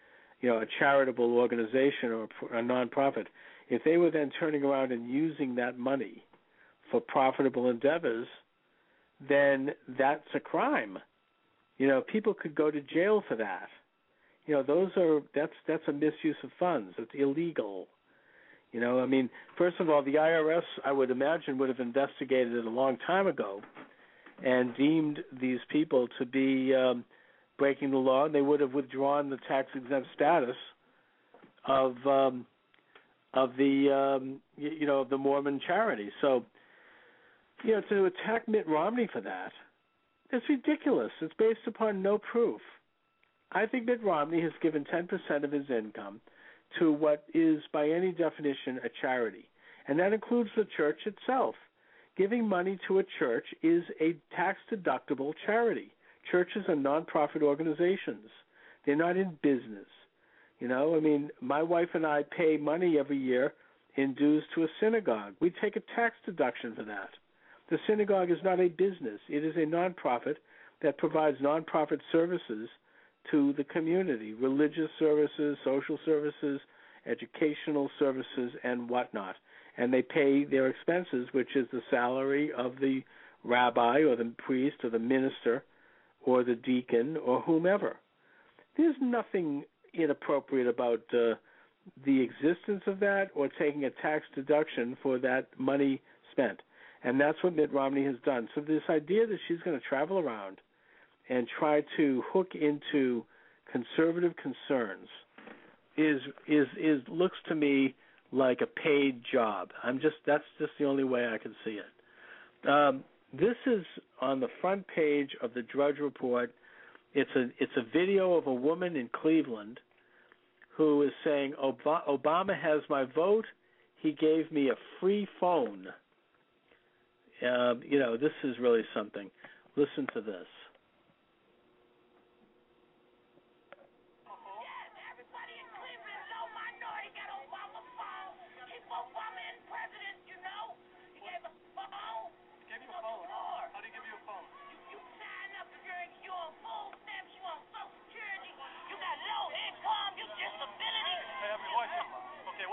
you know a charitable organization or a nonprofit, if they were then turning around and using that money for profitable endeavors, then that's a crime. You know, people could go to jail for that. You know those are that's that's a misuse of funds. It's illegal you know i mean first of all the irs i would imagine would have investigated it a long time ago and deemed these people to be um breaking the law and they would have withdrawn the tax exempt status of um, of the um, you, know of the Mormon charity. So, you know, to attack Mitt Romney for that, it's ridiculous. It's based upon no proof. I think Mitt Romney has given 10% of his income to what is, by any definition, a charity, and that includes the church itself. Giving money to a church is a tax deductible charity. Churches are nonprofit organizations. They're not in business. You know, I mean, my wife and I pay money every year in dues to a synagogue. We take a tax deduction for that. The synagogue is not a business, it is a nonprofit that provides nonprofit services to the community religious services, social services, educational services, and whatnot. And they pay their expenses, which is the salary of the rabbi or the priest or the minister or the deacon or whomever. There's nothing inappropriate about uh, the existence of that or taking a tax deduction for that money spent. And that's what Mitt Romney has done. So this idea that she's going to travel around and try to hook into conservative concerns is is is looks to me like a paid job. I'm just that's just the only way I can see it. Um, this is on the front page of the Drudge Report. It's a it's a video of a woman in Cleveland who is saying Obama has my vote. He gave me a free phone. Uh, you know, this is really something. Listen to this.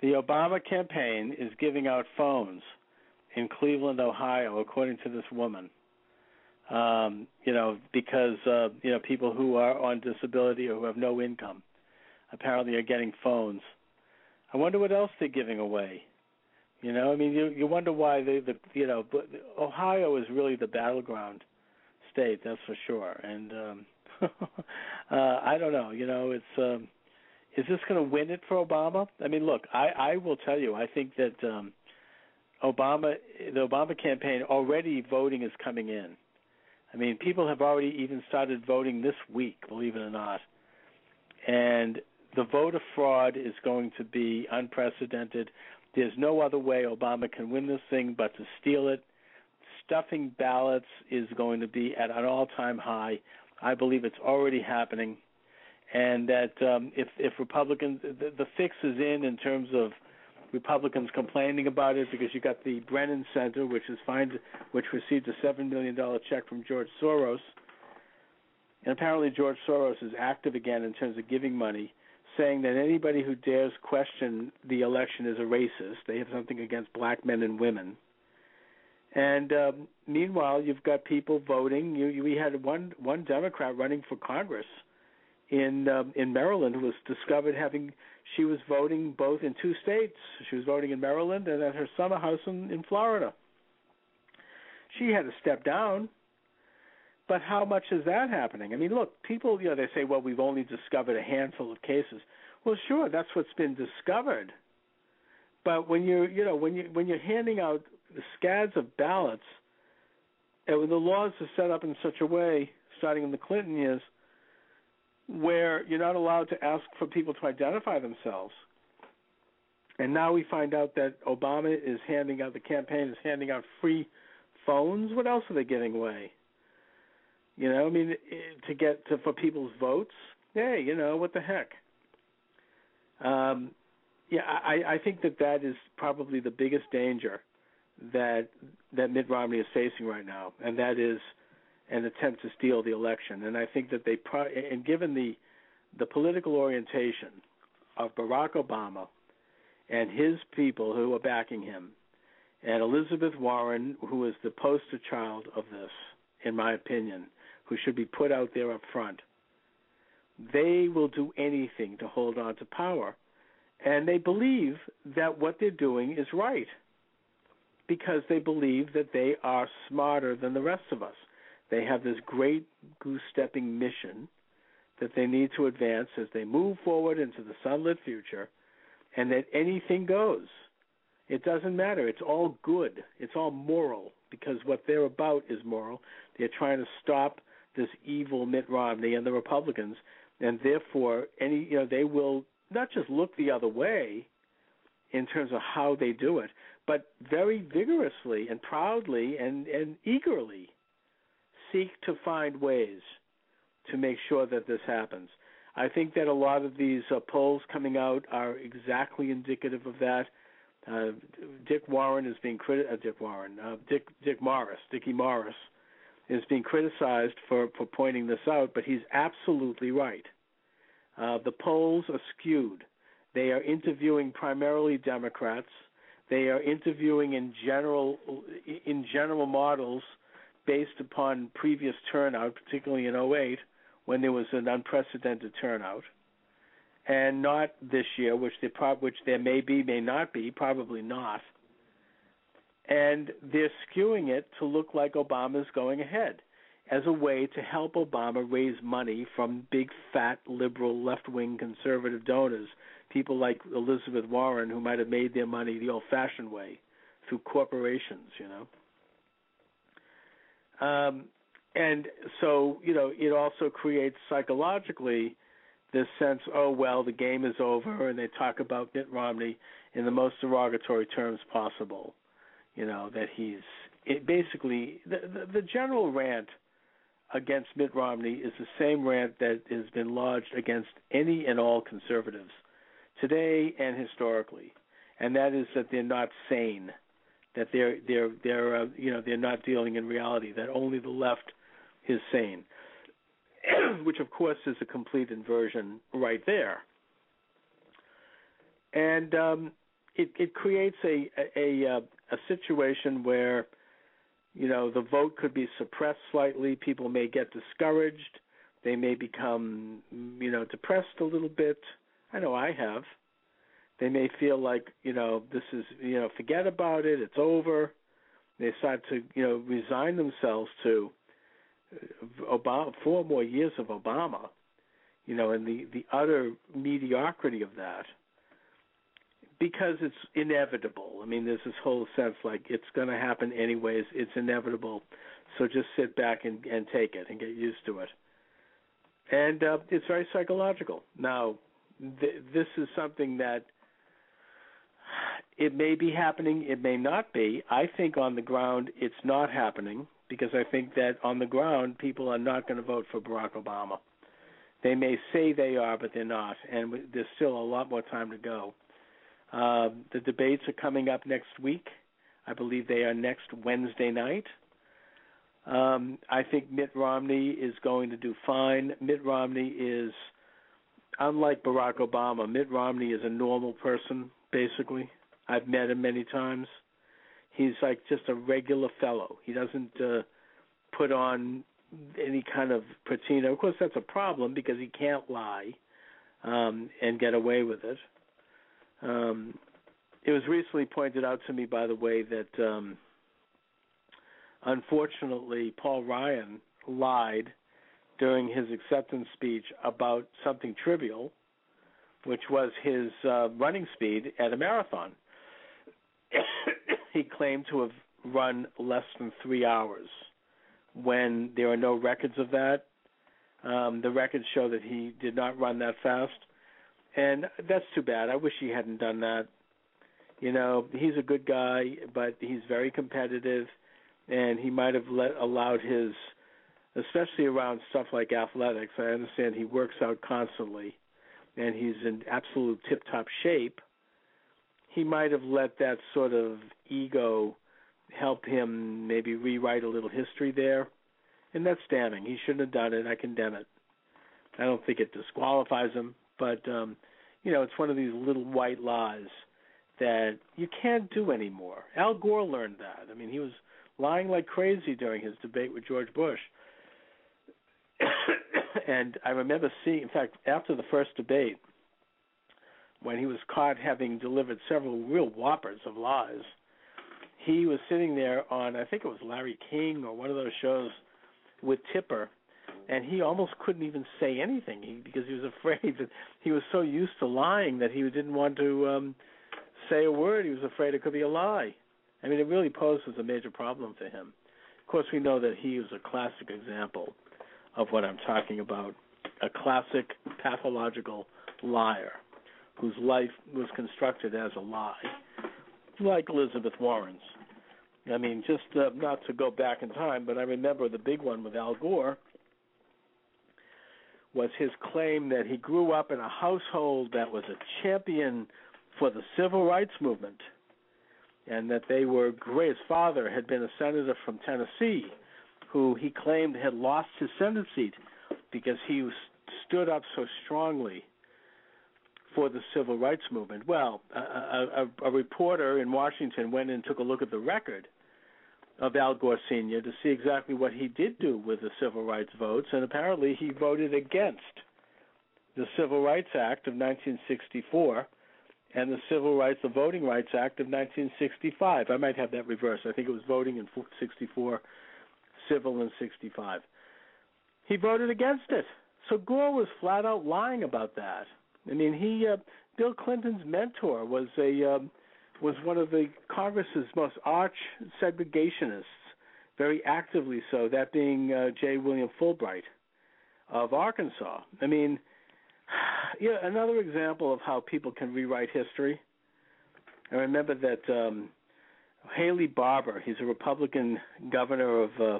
The Obama campaign is giving out phones in Cleveland, Ohio, according to this woman. Um, you know, because uh, you know people who are on disability or who have no income apparently are getting phones. I wonder what else they're giving away. You know, I mean, you you wonder why they, the you know, but Ohio is really the battleground state, that's for sure. And um [laughs] uh I don't know, you know, it's um is this going to win it for Obama? I mean, look, I, I will tell you, I think that um, Obama, the Obama campaign, already voting is coming in. I mean, people have already even started voting this week, believe it or not. And the voter fraud is going to be unprecedented. There's no other way Obama can win this thing but to steal it. Stuffing ballots is going to be at an all time high. I believe it's already happening and that um, if if Republicans the, the fix is in in terms of Republicans complaining about it because you got the Brennan Center, which is fined, which received a seven million dollar check from George Soros, and apparently George Soros is active again in terms of giving money, saying that anybody who dares question the election is a racist. They have something against black men and women. And um, meanwhile, you've got people voting. You, you, we had one one Democrat running for Congress in um, in Maryland was discovered having she was voting both in two states. She was voting in Maryland and at her summer house in, in Florida. She had to step down. But how much is that happening? I mean, look, people, you know, they say, well, we've only discovered a handful of cases. Well, sure, that's what's been discovered. But when you're, you know, when you when you're handing out scads of ballots, and when the laws are set up in such a way, starting in the Clinton years, where you're not allowed to ask for people to identify themselves. And now we find out that Obama is handing out the campaign is handing out free phones. What else are they giving away? You know, I mean, to get to for people's votes. Hey, you know what the heck? Um, yeah, I, I think that that is probably the biggest danger that that Mitt Romney is facing right now, and that is an attempt to steal the election. And I think that they, pro- and given the the political orientation of Barack Obama and his people who are backing him, and Elizabeth Warren, who is the poster child of this, in my opinion, who should be put out there up front. They will do anything to hold on to power. And they believe that what they're doing is right because they believe that they are smarter than the rest of us. They have this great goose stepping mission that they need to advance as they move forward into the sunlit future, and that anything goes. It doesn't matter. It's all good. It's all moral because what they're about is moral. They're trying to stop this evil Mitt Romney and the Republicans, and therefore, any you know they will not just look the other way in terms of how they do it, but very vigorously and proudly and, and eagerly seek to find ways to make sure that this happens. I think that a lot of these uh, polls coming out are exactly indicative of that. Uh, Dick Warren is being criti- uh, Dick Warren, uh, Dick Dick Morris, Dickie Morris, is being criticized for for pointing this out, but he's absolutely right. Uh, the polls are skewed. They are interviewing primarily Democrats. They are interviewing in general in general models based upon previous turnout, particularly in 08 when there was an unprecedented turnout, and not this year, which there pro- which there may be, may not be, probably not. And they're skewing it to look like Obama's going ahead as a way to help Obama raise money from big, fat, liberal, left wing conservative donors, people like Elizabeth Warren, who might have made their money the old fashioned way through corporations, you know. Um, and so, you know, it also creates psychologically this sense, oh, well, the game is over, and they talk about Mitt Romney in the most derogatory terms possible. You know, that he's it basically the, the, the general rant against Mitt Romney is the same rant that has been lodged against any and all conservatives today and historically, and that is that they're not sane, that they're they're they're uh, you know they're not dealing in reality, that only the left is sane, [clears throat] which of course is a complete inversion right there, and um, it it creates a a a, a situation where you know the vote could be suppressed slightly. People may get discouraged. They may become you know depressed a little bit. I know i have they may feel like you know this is you know forget about it it's over they start to you know resign themselves to uh, obama four more years of obama you know and the the utter mediocrity of that because it's inevitable. I mean, there's this whole sense like it's going to happen anyways. It's inevitable. So just sit back and, and take it and get used to it. And uh, it's very psychological. Now, th- this is something that it may be happening, it may not be. I think on the ground it's not happening because I think that on the ground people are not going to vote for Barack Obama. They may say they are, but they're not, and there's still a lot more time to go. Uh, the debates are coming up next week. I believe they are next Wednesday night. Um, I think Mitt Romney is going to do fine. Mitt Romney is, unlike Barack Obama, Mitt Romney is a normal person, basically. I've met him many times. He's like just a regular fellow. He doesn't uh, put on any kind of patina. Of course, that's a problem because he can't lie um, and get away with it. Um, it was recently pointed out to me, by the way, that um, unfortunately Paul Ryan lied during his acceptance speech about something trivial, which was his uh, running speed at a marathon. [coughs] he claimed to have run less than three hours when there are no records of that. Um, the records show that he did not run that fast and that's too bad. I wish he hadn't done that. You know, he's a good guy, but he's very competitive, and he might have let allowed his, especially around stuff like athletics. I understand he works out constantly, and he's in absolute tip-top shape. He might have let that sort of ego help him maybe rewrite a little history there, and that's damning. He shouldn't have done it. I condemn it. I don't think it disqualifies him but um, you know, it's one of these little white lies that you can't do anymore. Al Gore learned that. I mean, he was lying like crazy during his debate with George Bush. And I remember seeing, in fact, after the first debate, when he was caught having delivered several real whoppers of lies, he was sitting there on, I think it was Larry King or one of those shows with Tipper, and he almost couldn't even say anything because he was [laughs] afraid that he was so used to lying that he didn't want to um say a word. He was afraid it could be a lie. I mean, it really poses a major problem for him. Of course, we know that he is a classic example of what I'm talking about a classic pathological liar whose life was constructed as a lie, like Elizabeth Warren's. I mean, just uh, not to go back in time, but I remember the big one with Al Gore was his claim that he grew up in a household that was a champion for the civil rights movement and that they were great. His father had been a senator from Tennessee who he claimed had lost his Senate seat because he stood up so strongly for the civil rights movement. Well, a, a, a reporter in Washington went and took a look at the record of Al Gore Sr. to see exactly what he did do with the civil rights votes, and apparently he voted against the Civil Rights Act of 1964 and the Civil Rights, the Voting Rights Act of 1965. I might have that reversed. I think it was voting in 64, civil in 65. He voted against it. So Gore was flat out lying about that. I mean, he uh, Bill Clinton's mentor was a um, was one of the Congress's most arch segregationists, very actively so. That being uh, J. William Fulbright of Arkansas. I mean, [sighs] yeah, another example of how people can rewrite history. I remember that um, Haley Barbour, he's a Republican governor of uh,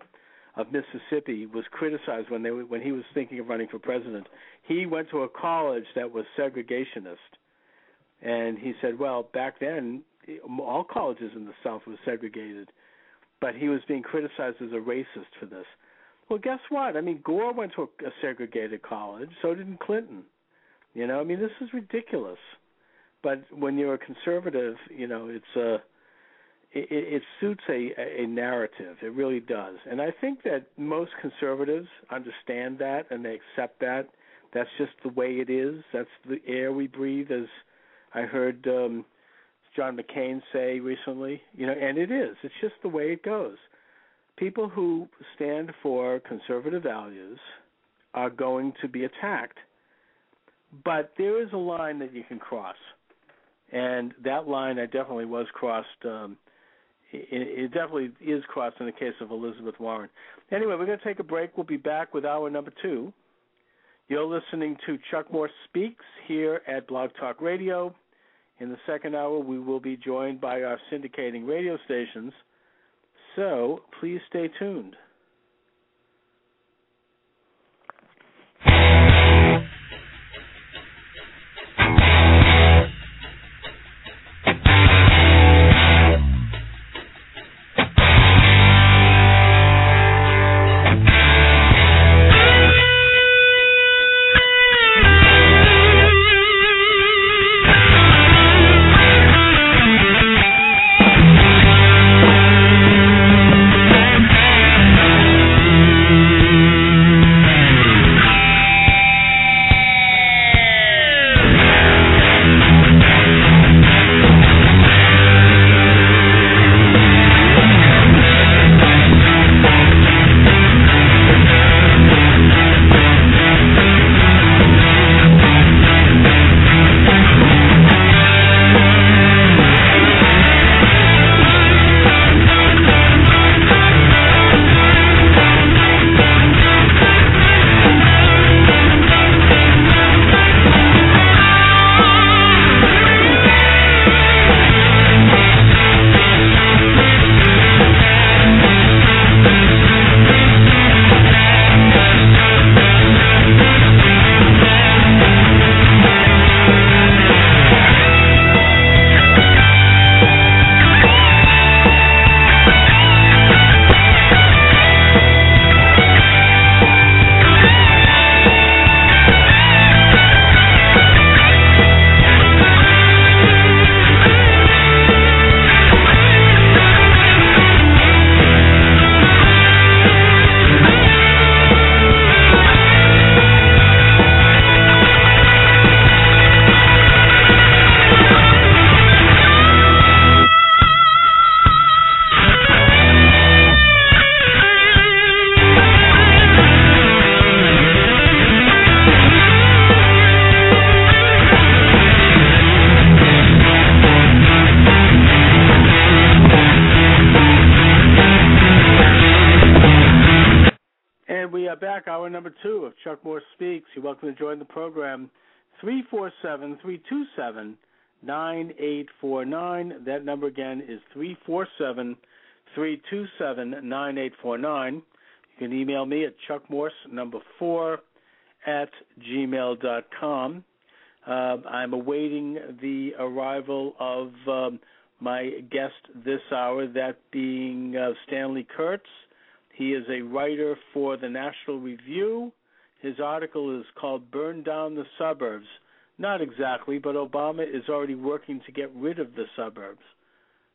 of Mississippi, was criticized when they when he was thinking of running for president. He went to a college that was segregationist, and he said, "Well, back then, all colleges in the South were segregated." But he was being criticized as a racist for this. Well, guess what? I mean, Gore went to a, a segregated college, so did Clinton. You know, I mean, this is ridiculous. But when you're a conservative, you know, it's a it, it suits a, a narrative. It really does, and I think that most conservatives understand that and they accept that. That's just the way it is. That's the air we breathe, as I heard um, John McCain say recently. You know, and it is. It's just the way it goes. People who stand for conservative values are going to be attacked but there is a line that you can cross, and that line I definitely was crossed. Um, it, it definitely is crossed in the case of Elizabeth Warren. Anyway, we're going to take a break. We'll be back with hour number two. You're listening to Chuck Morse Speaks here at Blog Talk Radio. In the second hour, we will be joined by our syndicating radio stations. So please stay tuned. Welcome to join the program. 347 327 9849. That number again is 347 327 9849. You can email me at chuckmorse, number four, at gmail.com. Uh, I'm awaiting the arrival of um, my guest this hour, that being uh, Stanley Kurtz. He is a writer for the National Review. His article is called Burn Down the Suburbs. Not exactly, but Obama is already working to get rid of the suburbs.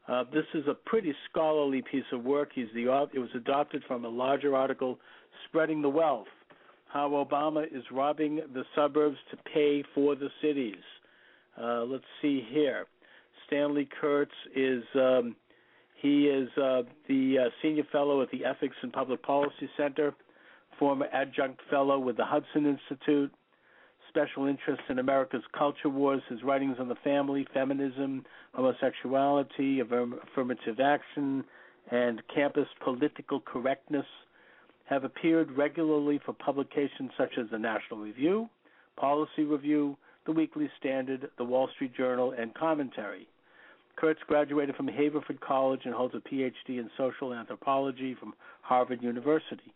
Uh, this is a pretty scholarly piece of work. He's the it was adopted from a larger article, Spreading the Wealth: How Obama is Robbing the Suburbs to Pay for the Cities. Uh, let's see here. Stanley Kurtz is um, he is uh, the uh, senior fellow at the Ethics and Public Policy Center, former adjunct fellow with the Hudson Institute, special interest in America's culture wars. His writings on the family, feminism, homosexuality, affirmative action, and campus political correctness have appeared regularly for publications such as the National Review, Policy Review, the Weekly Standard, the Wall Street Journal, and Commentary. Kurtz graduated from Haverford College and holds a PhD in social anthropology from Harvard University.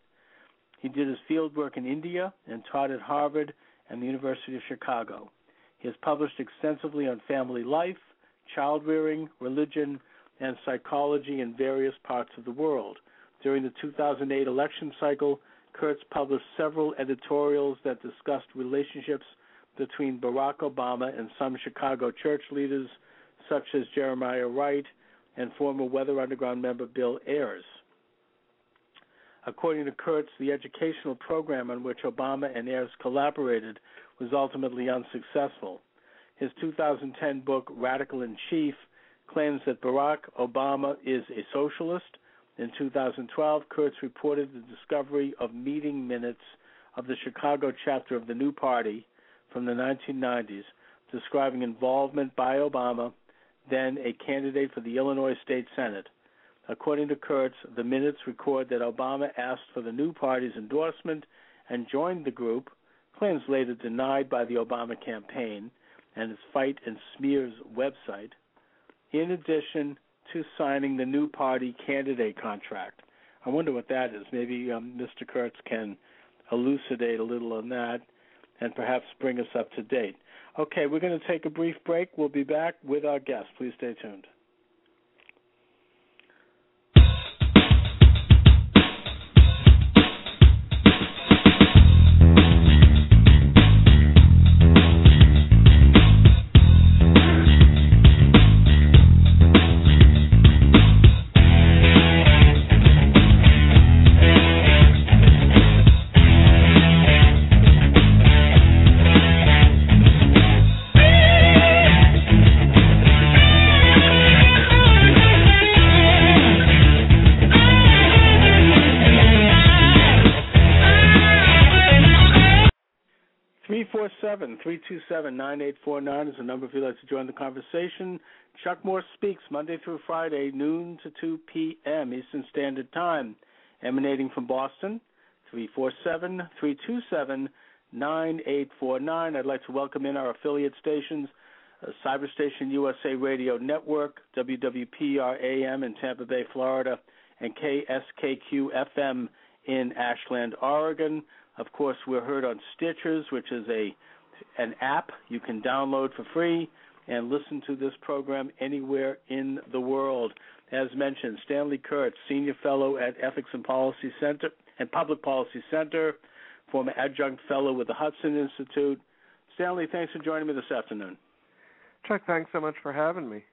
He did his fieldwork in India and taught at Harvard and the University of Chicago. He has published extensively on family life, child rearing, religion, and psychology in various parts of the world. During the 2008 election cycle, Kurtz published several editorials that discussed relationships between Barack Obama and some Chicago church leaders, such as Jeremiah Wright and former Weather Underground member Bill Ayers. According to Kurtz, the educational program on which Obama and Ayers collaborated was ultimately unsuccessful. His 2010 book, Radical in Chief, claims that Barack Obama is a socialist. In 2012, Kurtz reported the discovery of meeting minutes of the Chicago chapter of the New Party from the 1990s, describing involvement by Obama, then a candidate for the Illinois State Senate. According to Kurtz, the minutes record that Obama asked for the new party's endorsement and joined the group, claims later denied by the Obama campaign and its Fight the Smears website, in addition to signing the new party candidate contract. I wonder what that is. Maybe um, Mr. Kurtz can elucidate a little on that and perhaps bring us up to date. Okay, we're going to take a brief break. We'll be back with our guest. Please stay tuned. 327-9849 is the number if you'd like to join the conversation. Chuck Morse Speaks Monday through Friday, noon to 2 p.m. Eastern Standard Time, emanating from Boston, 347-327-9849. I'd like to welcome in our affiliate stations, uh, Cyberstation USA Radio Network, WWPR AM in Tampa Bay, Florida, and KSKQ FM in Ashland, Oregon. Of course, we're heard on Stitchers, which is a an app you can download for free and listen to this program anywhere in the world. As mentioned, Stanley Kurtz, Senior Fellow at Ethics and Policy Center and Public Policy Center, former adjunct fellow with the Hudson Institute. Stanley, thanks for joining me this afternoon. Chuck, thanks so much for having me.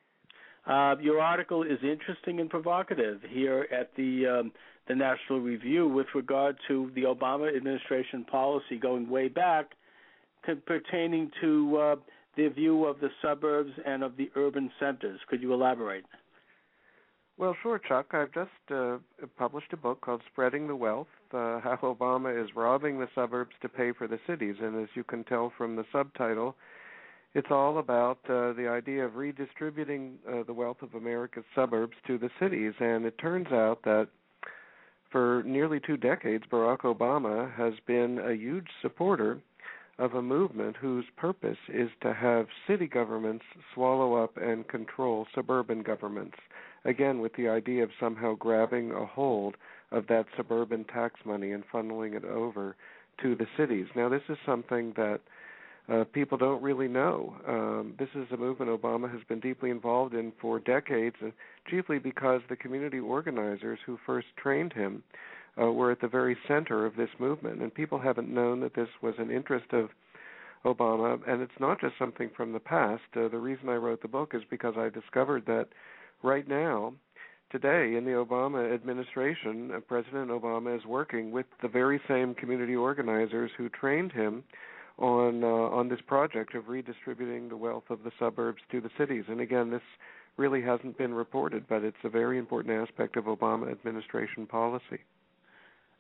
Uh, your article is interesting and provocative here at the um, the National Review with regard to the Obama administration policy going way back pertaining to uh, the view of the suburbs and of the urban centers. Could you elaborate? Well, sure, Chuck. I've just uh, published a book called Spreading the Wealth uh, How Obama is Robbing the Suburbs to Pay for the Cities. And as you can tell from the subtitle, it's all about uh, the idea of redistributing uh, the wealth of America's suburbs to the cities. And it turns out that for nearly two decades, Barack Obama has been a huge supporter of a movement whose purpose is to have city governments swallow up and control suburban governments. Again, with the idea of somehow grabbing a hold of that suburban tax money and funneling it over to the cities. Now, this is something that uh, people don't really know. Um, this is a movement Obama has been deeply involved in for decades, uh, chiefly because the community organizers who first trained him uh, were at the very center of this movement. And people haven't known that this was an interest of Obama, and it's not just something from the past. Uh, the reason I wrote the book is because I discovered that right now, today in the Obama administration, uh, President Obama is working with the very same community organizers who trained him on uh, on this project of redistributing the wealth of the suburbs to the cities. And again, this really hasn't been reported, but it's a very important aspect of Obama administration policy.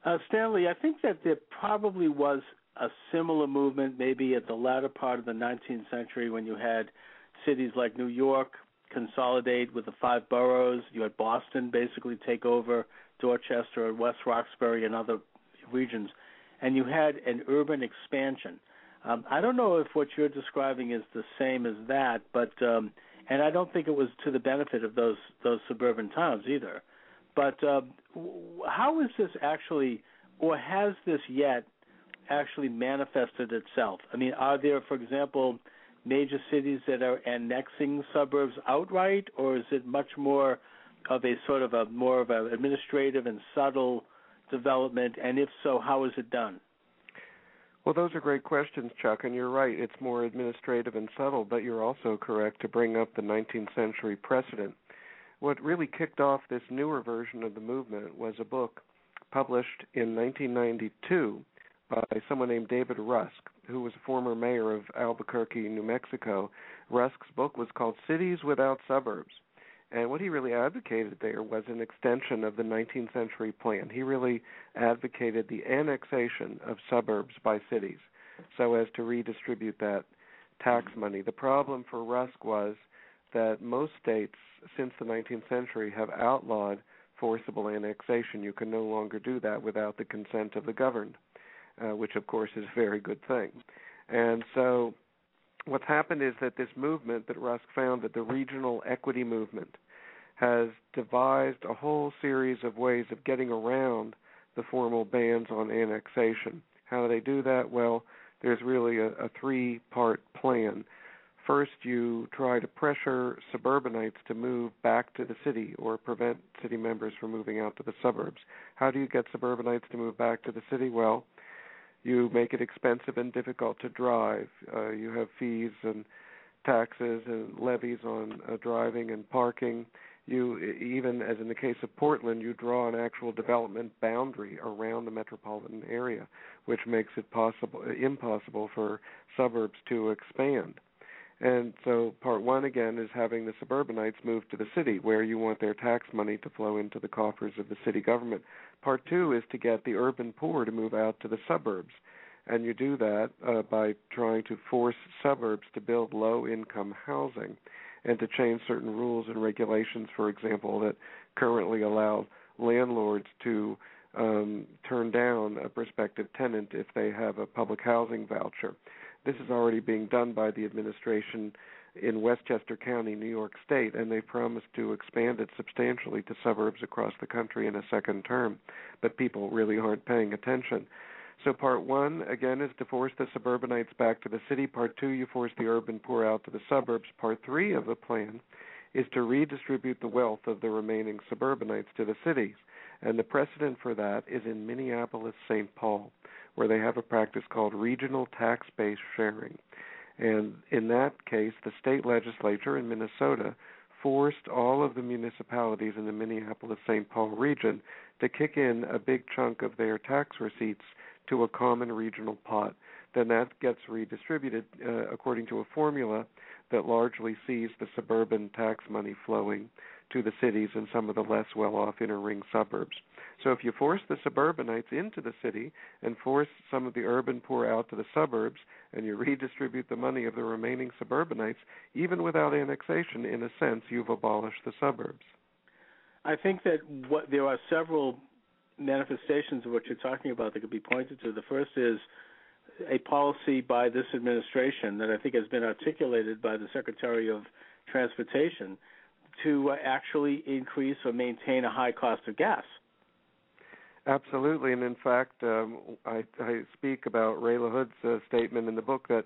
Uh, Stanley, I think that there probably was a similar movement maybe at the latter part of the 19th century when you had cities like New York consolidate with the five boroughs. You had Boston basically take over Dorchester, and West Roxbury, and other regions, and you had an urban expansion. Um, I don't know if what you're describing is the same as that, but um, and I don't think it was to the benefit of those those suburban towns either. But uh, how is this actually, or has this yet actually manifested itself? I mean, are there, for example, major cities that are annexing suburbs outright, or is it much more of a sort of a more of an administrative and subtle development? And if so, how is it done? Well, those are great questions, Chuck, and you're right. It's more administrative and subtle, but you're also correct to bring up the 19th century precedent. What really kicked off this newer version of the movement was a book published in 1992 by someone named David Rusk, who was a former mayor of Albuquerque, New Mexico. Rusk's book was called Cities Without Suburbs. And what he really advocated there was an extension of the 19th century plan. He really advocated the annexation of suburbs by cities so as to redistribute that tax money. The problem for Rusk was that most states since the 19th century have outlawed forcible annexation. You can no longer do that without the consent of the governed, uh, which of course is a very good thing. And so what's happened is that this movement that Rusk found that the regional equity movement has devised a whole series of ways of getting around the formal bans on annexation. How do they do that? Well, there's really a, a three part plan. First, you try to pressure suburbanites to move back to the city or prevent city members from moving out to the suburbs. How do you get suburbanites to move back to the city? Well, you make it expensive and difficult to drive. Uh, you have fees and taxes and levies on uh, driving and parking. You even, as in the case of Portland, you draw an actual development boundary around the metropolitan area, which makes it possible impossible for suburbs to expand. And so, part one again is having the suburbanites move to the city, where you want their tax money to flow into the coffers of the city government. Part two is to get the urban poor to move out to the suburbs. And you do that uh, by trying to force suburbs to build low income housing and to change certain rules and regulations, for example, that currently allow landlords to um, turn down a prospective tenant if they have a public housing voucher. This is already being done by the administration in Westchester County, New York State, and they promised to expand it substantially to suburbs across the country in a second term. But people really aren't paying attention. So, part one, again, is to force the suburbanites back to the city. Part two, you force the urban poor out to the suburbs. Part three of the plan is to redistribute the wealth of the remaining suburbanites to the cities. And the precedent for that is in Minneapolis, St. Paul, where they have a practice called regional tax base sharing. And in that case, the state legislature in Minnesota forced all of the municipalities in the Minneapolis St. Paul region to kick in a big chunk of their tax receipts to a common regional pot. Then that gets redistributed uh, according to a formula that largely sees the suburban tax money flowing to the cities and some of the less well off inner ring suburbs. So if you force the suburbanites into the city and force some of the urban poor out to the suburbs and you [laughs] redistribute the money of the remaining suburbanites, even without annexation, in a sense, you've abolished the suburbs. I think that what there are several manifestations of what you're talking about that could be pointed to. The first is a policy by this administration that I think has been articulated by the Secretary of Transportation to uh, actually increase or maintain a high cost of gas. Absolutely, and in fact, um, I, I, speak about Ray LaHood's uh, statement in the book that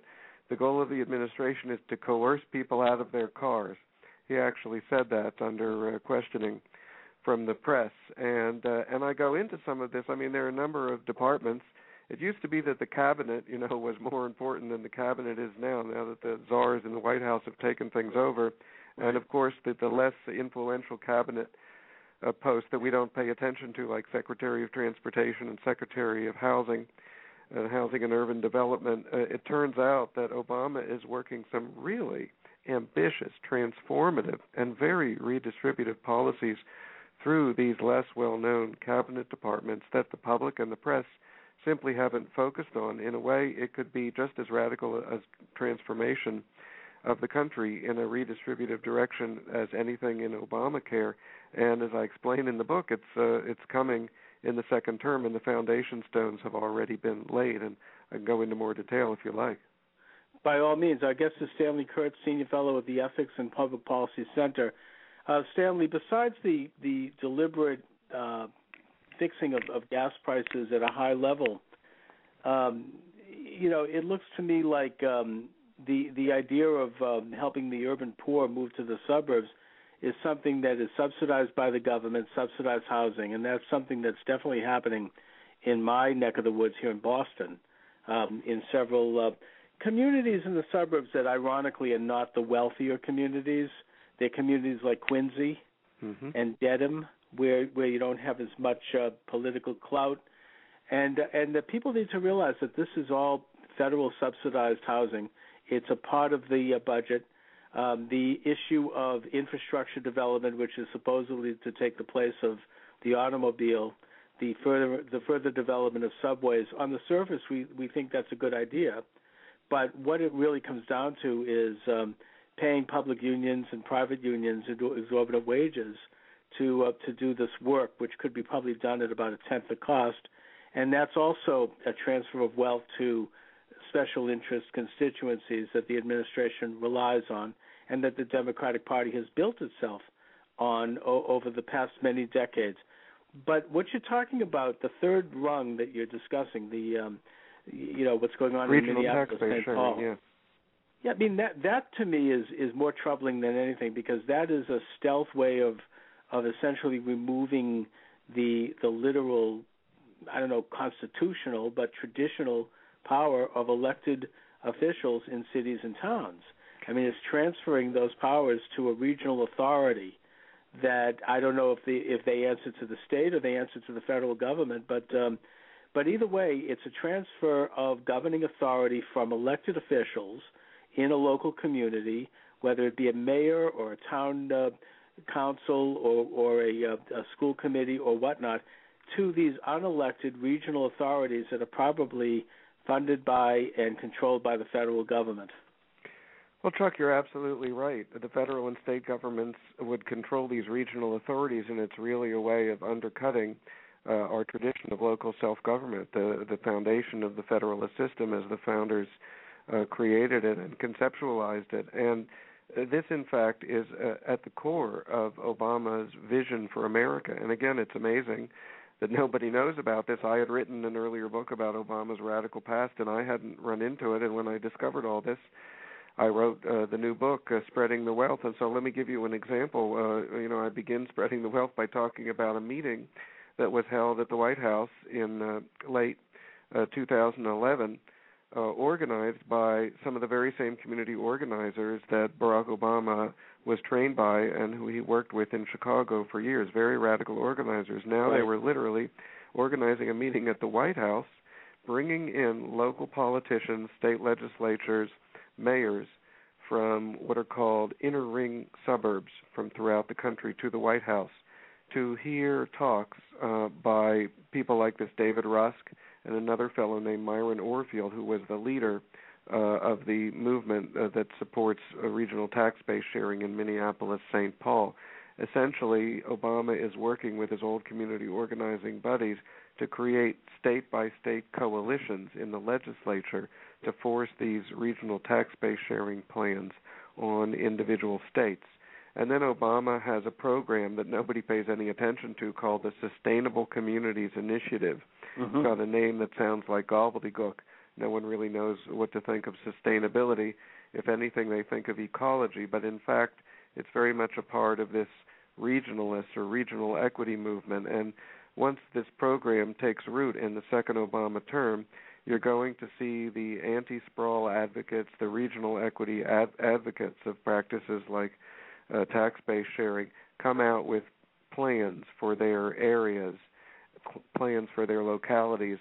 the goal of the administration is to coerce people out of their cars. He actually said that under uh, questioning from the press, and uh, and I go into some of this. I mean, there are a number of departments. It used to be that the cabinet, you know, [laughs] was more important than the cabinet is now. Now that the czars in the White House have taken things over, and of course, the, the less influential cabinet uh, posts that we don't pay attention to, like Secretary of Transportation and Secretary of Housing, uh, Housing and Urban Development. Uh, it turns out that Obama is working some really ambitious, transformative, and very redistributive policies through these less well known cabinet departments that the public and the press simply haven't focused on. In a way, it could be just as radical as transformation of the country in a redistributive direction as anything in Obamacare. And as I explain in the book, it's uh, it's coming in the second term, and the foundation stones have already been laid. And I can go into more detail if you like. By all means, our guest is Stanley Kurtz, Senior Fellow at the Ethics and Public Policy Center. Uh, Stanley, besides the the deliberate uh, fixing of, of gas prices at a high level, um, you know, it looks to me like um, the the idea of um, helping the urban poor move to the suburbs is something that is subsidized by the government, subsidized housing, and that's something that's definitely happening in my neck of the woods here in Boston, um, in several uh, communities in the suburbs that ironically are not the wealthier communities. They're communities like Quincy mm-hmm. and Dedham, where where you don't have as much uh, political clout, and and the people need to realize that this is all federal subsidized housing it's a part of the uh, budget. Um, the issue of infrastructure development, which is supposedly to take the place of the automobile, the further the further development of subways. On the surface, we we think that's a good idea, but what it really comes down to is um, paying public unions and private unions exorbitant wages to uh, to do this work, which could be probably done at about a tenth the cost, and that's also a transfer of wealth to special interest constituencies that the administration relies on and that the Democratic Party has built itself on o- over the past many decades. But what you're talking about, the third rung that you're discussing, the um, you know what's going on Regional in Minneapolis, St. Paul. Yeah. yeah, I mean that that to me is is more troubling than anything because that is a stealth way of of essentially removing the the literal I don't know constitutional but traditional power of elected officials in cities and towns. I mean, it's transferring those powers to a regional authority that I don't know if they if they answer to the state or they answer to the federal government, but um, but either way, it's a transfer of governing authority from elected officials in a local community, whether it be a mayor or a town uh, council or or a, a school committee or whatnot, to these unelected regional authorities that are probably funded by and controlled by the federal government. Well, Chuck, you're absolutely right. The federal and state governments would control these regional authorities, and it's really a way of undercutting uh, our tradition of local self-government, the the foundation of the federalist system, as the founders uh, created it and conceptualized it. And this, in fact, is uh, at the core of Obama's vision for America. And again, it's amazing that nobody knows about this. I had written an earlier book about Obama's radical past, and I hadn't run into it. And when I discovered all this, I wrote uh, the new book, uh, Spreading the Wealth. And so let me give you an example. Uh, you know, I begin [laughs] spreading the wealth by talking about a meeting that was held at the White House in uh, late uh, 2011 uh, organized by some of the very same community organizers that Barack Obama was trained by and who he worked with in Chicago for years. Very radical organizers. Now right. they were literally organizing a meeting at the White House, bringing in local politicians, state legislatures, mayors from what are called inner ring suburbs from throughout the country to the White House to hear talks uh, by people like this David Rusk and another fellow named Myron Orfield, who was the leader uh, of the movement uh, that supports regional tax base sharing in Minneapolis, St. Paul. essentially Obama is working with his old community organizing buddies to create state by state coalitions in the legislature to force these regional tax base sharing plans on individual states. And then Obama has a program that nobody pays any attention to called the Sustainable Communities Initiative. Mm-hmm. It's got a name that sounds like gobbledygook. No one really knows what to think of sustainability. If anything, they think of ecology, but in fact, it's very much a part of this regionalist or regional equity movement. And once this program takes root in the second Obama term, you're going to see the anti sprawl advocates, the regional equity ad- advocates of practices like uh, tax base sharing come out with plans for their areas, plans for their localities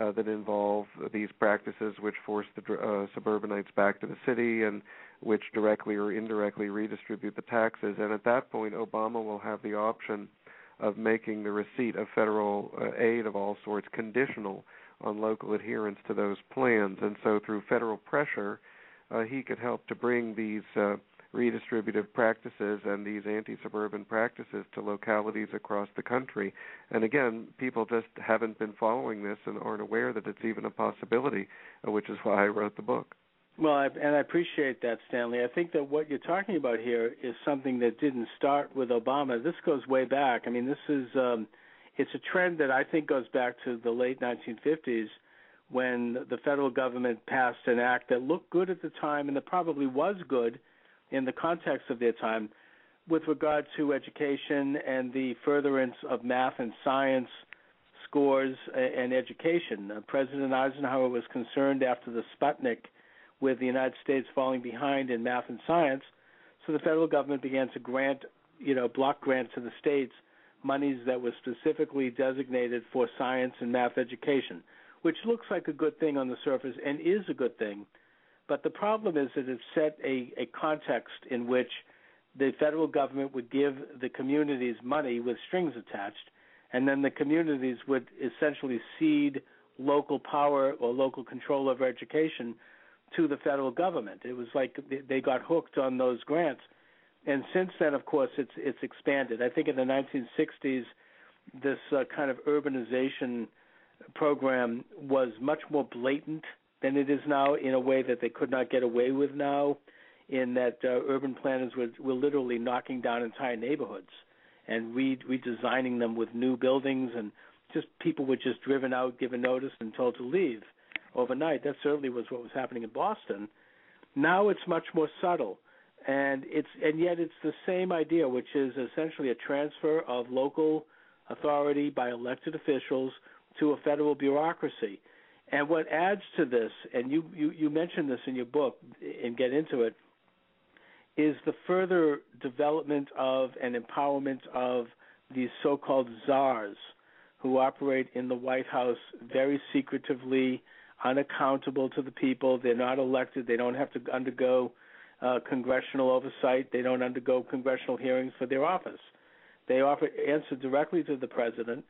uh, that involve these practices which force the uh, suburbanites back to the city and which directly or indirectly redistribute the taxes. And at that point, Obama will have the option of making the receipt of federal uh, aid of all sorts conditional on local adherence to those plans. And so, through federal pressure, uh, he could help to bring these uh, redistributive practices and these anti suburban practices to localities across the country. And again, people just haven't been following this and aren't aware that it's even a possibility, which is why I wrote the book. Well, I, and I appreciate that, Stanley. I think that what you're talking about here is something that didn't start with Obama. This goes way back. I mean, this is um, it's a trend that I think goes back to the late 1950s when the federal government passed an act that looked good at the time and that probably was good in the context of their time with regard to education and the furtherance of math and science scores and education. Uh, President Eisenhower was concerned after the Sputnik with the United States falling behind in math and science, so the federal government began to grant, you know, block grants to the states monies that were specifically designated for science and math education, which looks like a good thing on the surface and is a good thing. But the problem is that it set a, a context in which the federal government would give the communities money with strings attached, and then the communities would essentially cede local power or local control over education to the federal government. It was like they got hooked on those grants and since then, of course, it's it's expanded. I think in the 1960s, this uh, kind of urbanization program was much more blatant than it is now, in a way that they could not get away with now. In that uh, urban planners were were literally knocking down entire neighborhoods and re- redesigning them with new buildings, and just people were just driven out, given notice, and told to leave overnight. That certainly was what was happening in Boston. Now it's much more subtle and it's and yet it's the same idea, which is essentially a transfer of local authority by elected officials to a federal bureaucracy. And what adds to this, and you, you, you mentioned this in your book and get into it, is the further development of and empowerment of these so called czars who operate in the White House very secretively, unaccountable to the people. They're not elected, they don't have to undergo uh, congressional oversight. They don't undergo congressional hearings for their office. They offer, answer directly to the president.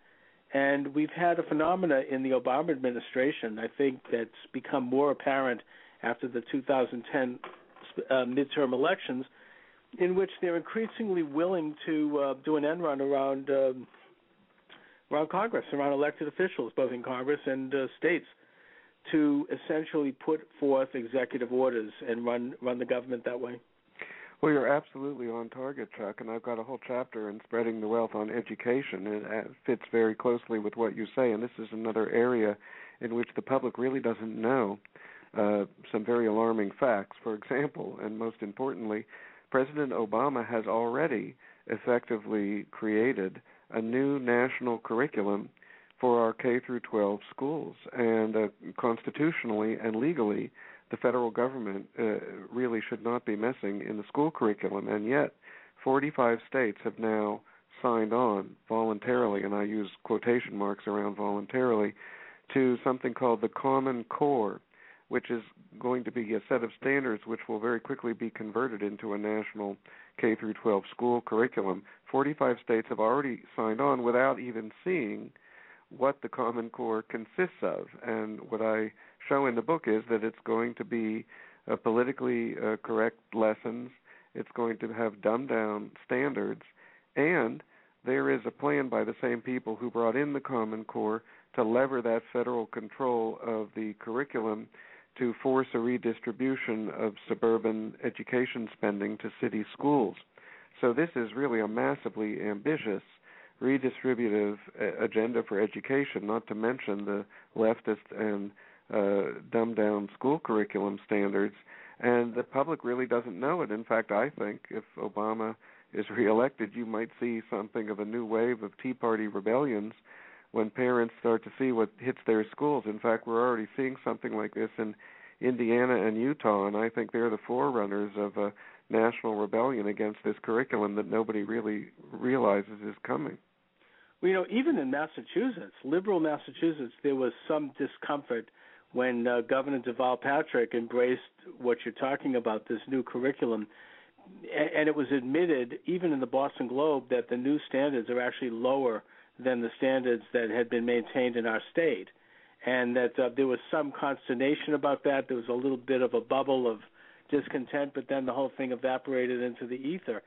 And we've had a phenomena in the Obama administration, I think, that's become more apparent after the 2010 uh, midterm elections, in which they're increasingly willing to uh, do an end run around um, around Congress, around elected officials, both in Congress and uh, states to essentially put forth executive orders and run run the government that way? Well, you're absolutely on target, Chuck, and I've got a whole chapter in spreading the wealth on education. It uh, fits very closely with what you say, and this is another area in which the public really doesn't know uh, some very alarming facts. For example, and most importantly, President Obama has already effectively created a new national curriculum for our K through 12 schools. And uh, constitutionally and legally, the federal government uh, really should not be messing in the school curriculum. And yet, 45 states have now signed on voluntarily, and I use quotation marks around voluntarily, to something called the Common Core, which is going to be a set of standards which will very quickly be converted into a national K through 12 school curriculum. 45 states have already signed on without even seeing what the Common Core consists of. And what I show in the book is that it's going to be uh, politically uh, correct lessons. It's going to have dumbed down standards, And there is a plan by the same people who brought in the Common Core to lever that federal control of the curriculum to force a redistribution of suburban education spending to city schools. So this is really a massively ambitious redistributive agenda for education, not to mention the leftist and uh, dumbed down school curriculum standards. And the public really doesn't know it. In fact, I think if Obama is [laughs] reelected, you might see something of a new wave of Tea Party rebellions when parents start to see what hits their schools. In fact, we're already seeing something like this in Indiana and Utah, and I think they're the forerunners of a national rebellion against this curriculum that nobody really realizes is coming. Well, you know, even in Massachusetts, liberal Massachusetts, there was some discomfort when uh, Governor Deval Patrick embraced what you're talking about, this new curriculum and it was admitted even in the Boston Globe that the new standards are actually lower than the standards that had been maintained in our state, and that uh, there was some consternation about that. There was a little bit of a bubble of discontent, but then the whole thing evaporated into the ether.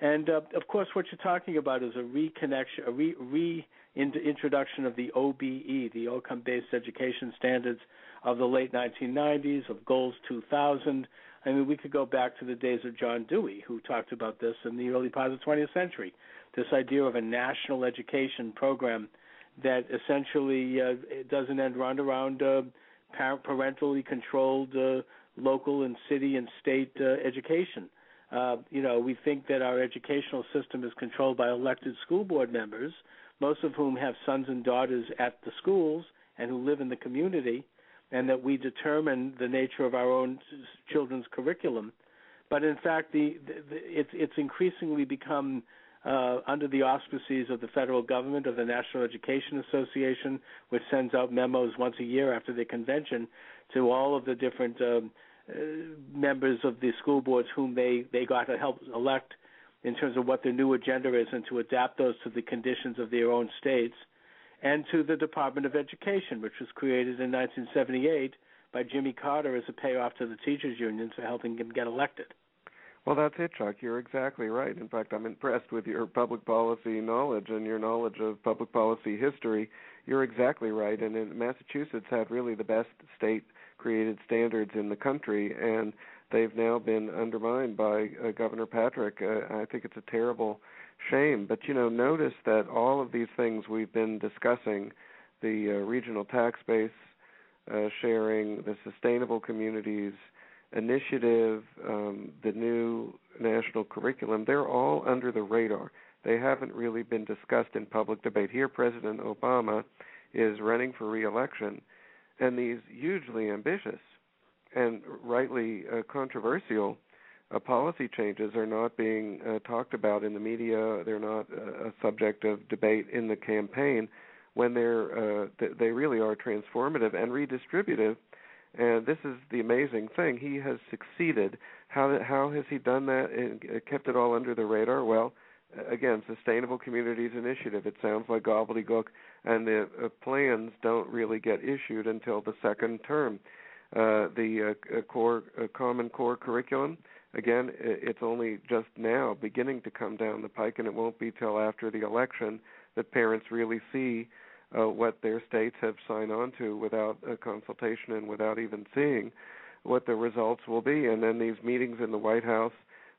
And uh, of course, what you're talking about is a reconnection, a re, reintroduction of the OBE, the outcome-based education standards of the late 1990s, of Goals 2000, I mean, we could go back to the days of John Dewey, who talked about this in the early part of the 20th century. This idea of a national education program that essentially uh, doesn't end run around uh, parentally controlled uh, local and city and state uh, education. Uh, you know, we think that our educational system is controlled by elected school board members, most of whom have sons and daughters at the schools and who live in the community and that we determine the nature of our own children's curriculum. But in fact, the, the, the it's it's increasingly become uh, under the auspices of the federal government, of the National Education Association, which sends out memos once a year after the convention to all of the different um, uh, members of the school boards whom they, they got to help elect in terms of what their new agenda is and to adapt those to the conditions of their own states and to the Department of Education, which was created in 1978 by Jimmy Carter as a payoff to the teachers unions for helping him get elected. Well, that's it, Chuck. You're exactly right. In fact, I'm impressed with your public policy knowledge and your knowledge of public policy history. You're exactly right. And in Massachusetts had really the best state created standards in the country, and they've now been undermined by uh, Governor Patrick. Uh, I think it's a terrible shame. But you know, notice that all of these things we've been discussing, the uh, regional tax base uh, sharing, the sustainable communities initiative, um, the new national curriculum, they're all under the radar. They haven't really been discussed in public debate. Here, President Obama is running for reelection, and these hugely ambitious and rightly uh, controversial uh, policy changes are not being uh, talked about in the media. They're not uh, a subject of debate in the campaign when they're uh, th- they really are transformative and redistributive. And this is the amazing thing. He has succeeded. How how has he done that and kept it all under the radar? Well, again, Sustainable Communities Initiative. It sounds like gobbledygook, and the uh, plans don't really get issued until the second term. Uh, the uh, core uh, Common Core curriculum again, it's only just now beginning to come down the pike, and it won't be till after the election that parents really see what their states have signed on to without a consultation and without even seeing what the results will be. And then these meetings in the White House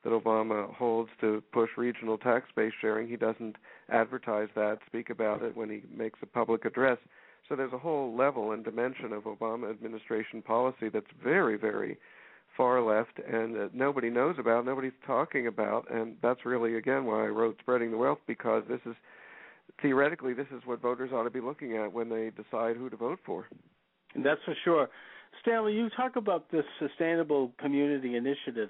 that Obama holds to push regional tax base sharing, he doesn't advertise that, speak about it when he makes a public address. So there's a whole level and dimension of Obama administration policy that's very, very far left and uh, nobody knows about, nobody's talking about, and that's really again why I wrote "Spreading the Wealth" because this is theoretically this is what voters ought to be looking at when they decide who to vote for. That's for sure. Stanley, you talk about this sustainable community initiative.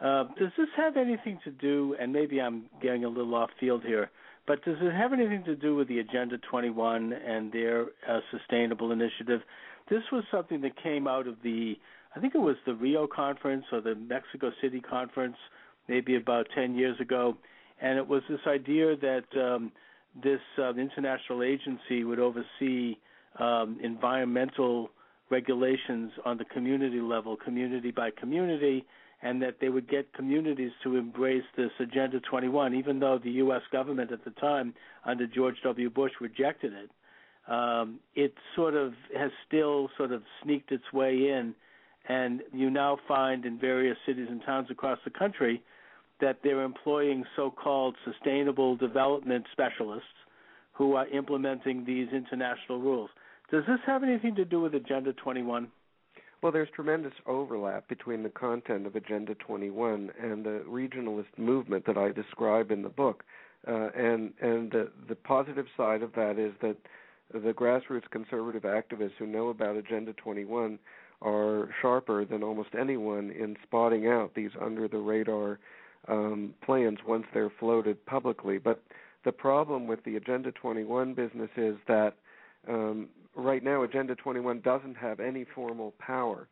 Uh, does this have anything to do? And maybe I'm getting a little off field here, but does it have anything to do with the Agenda 21 and their uh, sustainable initiative? This was something that came out of the I think it was the Rio conference or the Mexico City conference, maybe about 10 years ago, and it was this idea that um, this uh, international agency would oversee um, environmental regulations on the community level, community by community, and that they would get communities to embrace this Agenda 21, even though the U.S. government at the time, under George W. Bush, rejected it. Um, it sort of has still sort of sneaked its way in, and you now find in various cities and towns across the country that they're employing so-called sustainable development specialists who are implementing these international rules. Does this have anything to do with Agenda 21? Well, there's tremendous overlap between the content of Agenda 21 and the regionalist movement that I describe in the book. Uh, and and the, the positive side of that is that the grassroots conservative activists who know about Agenda 21 are sharper than almost anyone in spotting out these under the radar um, plans once they're floated publicly. But the problem with the Agenda 21 business is that um, right now Agenda 21 doesn't have any formal power,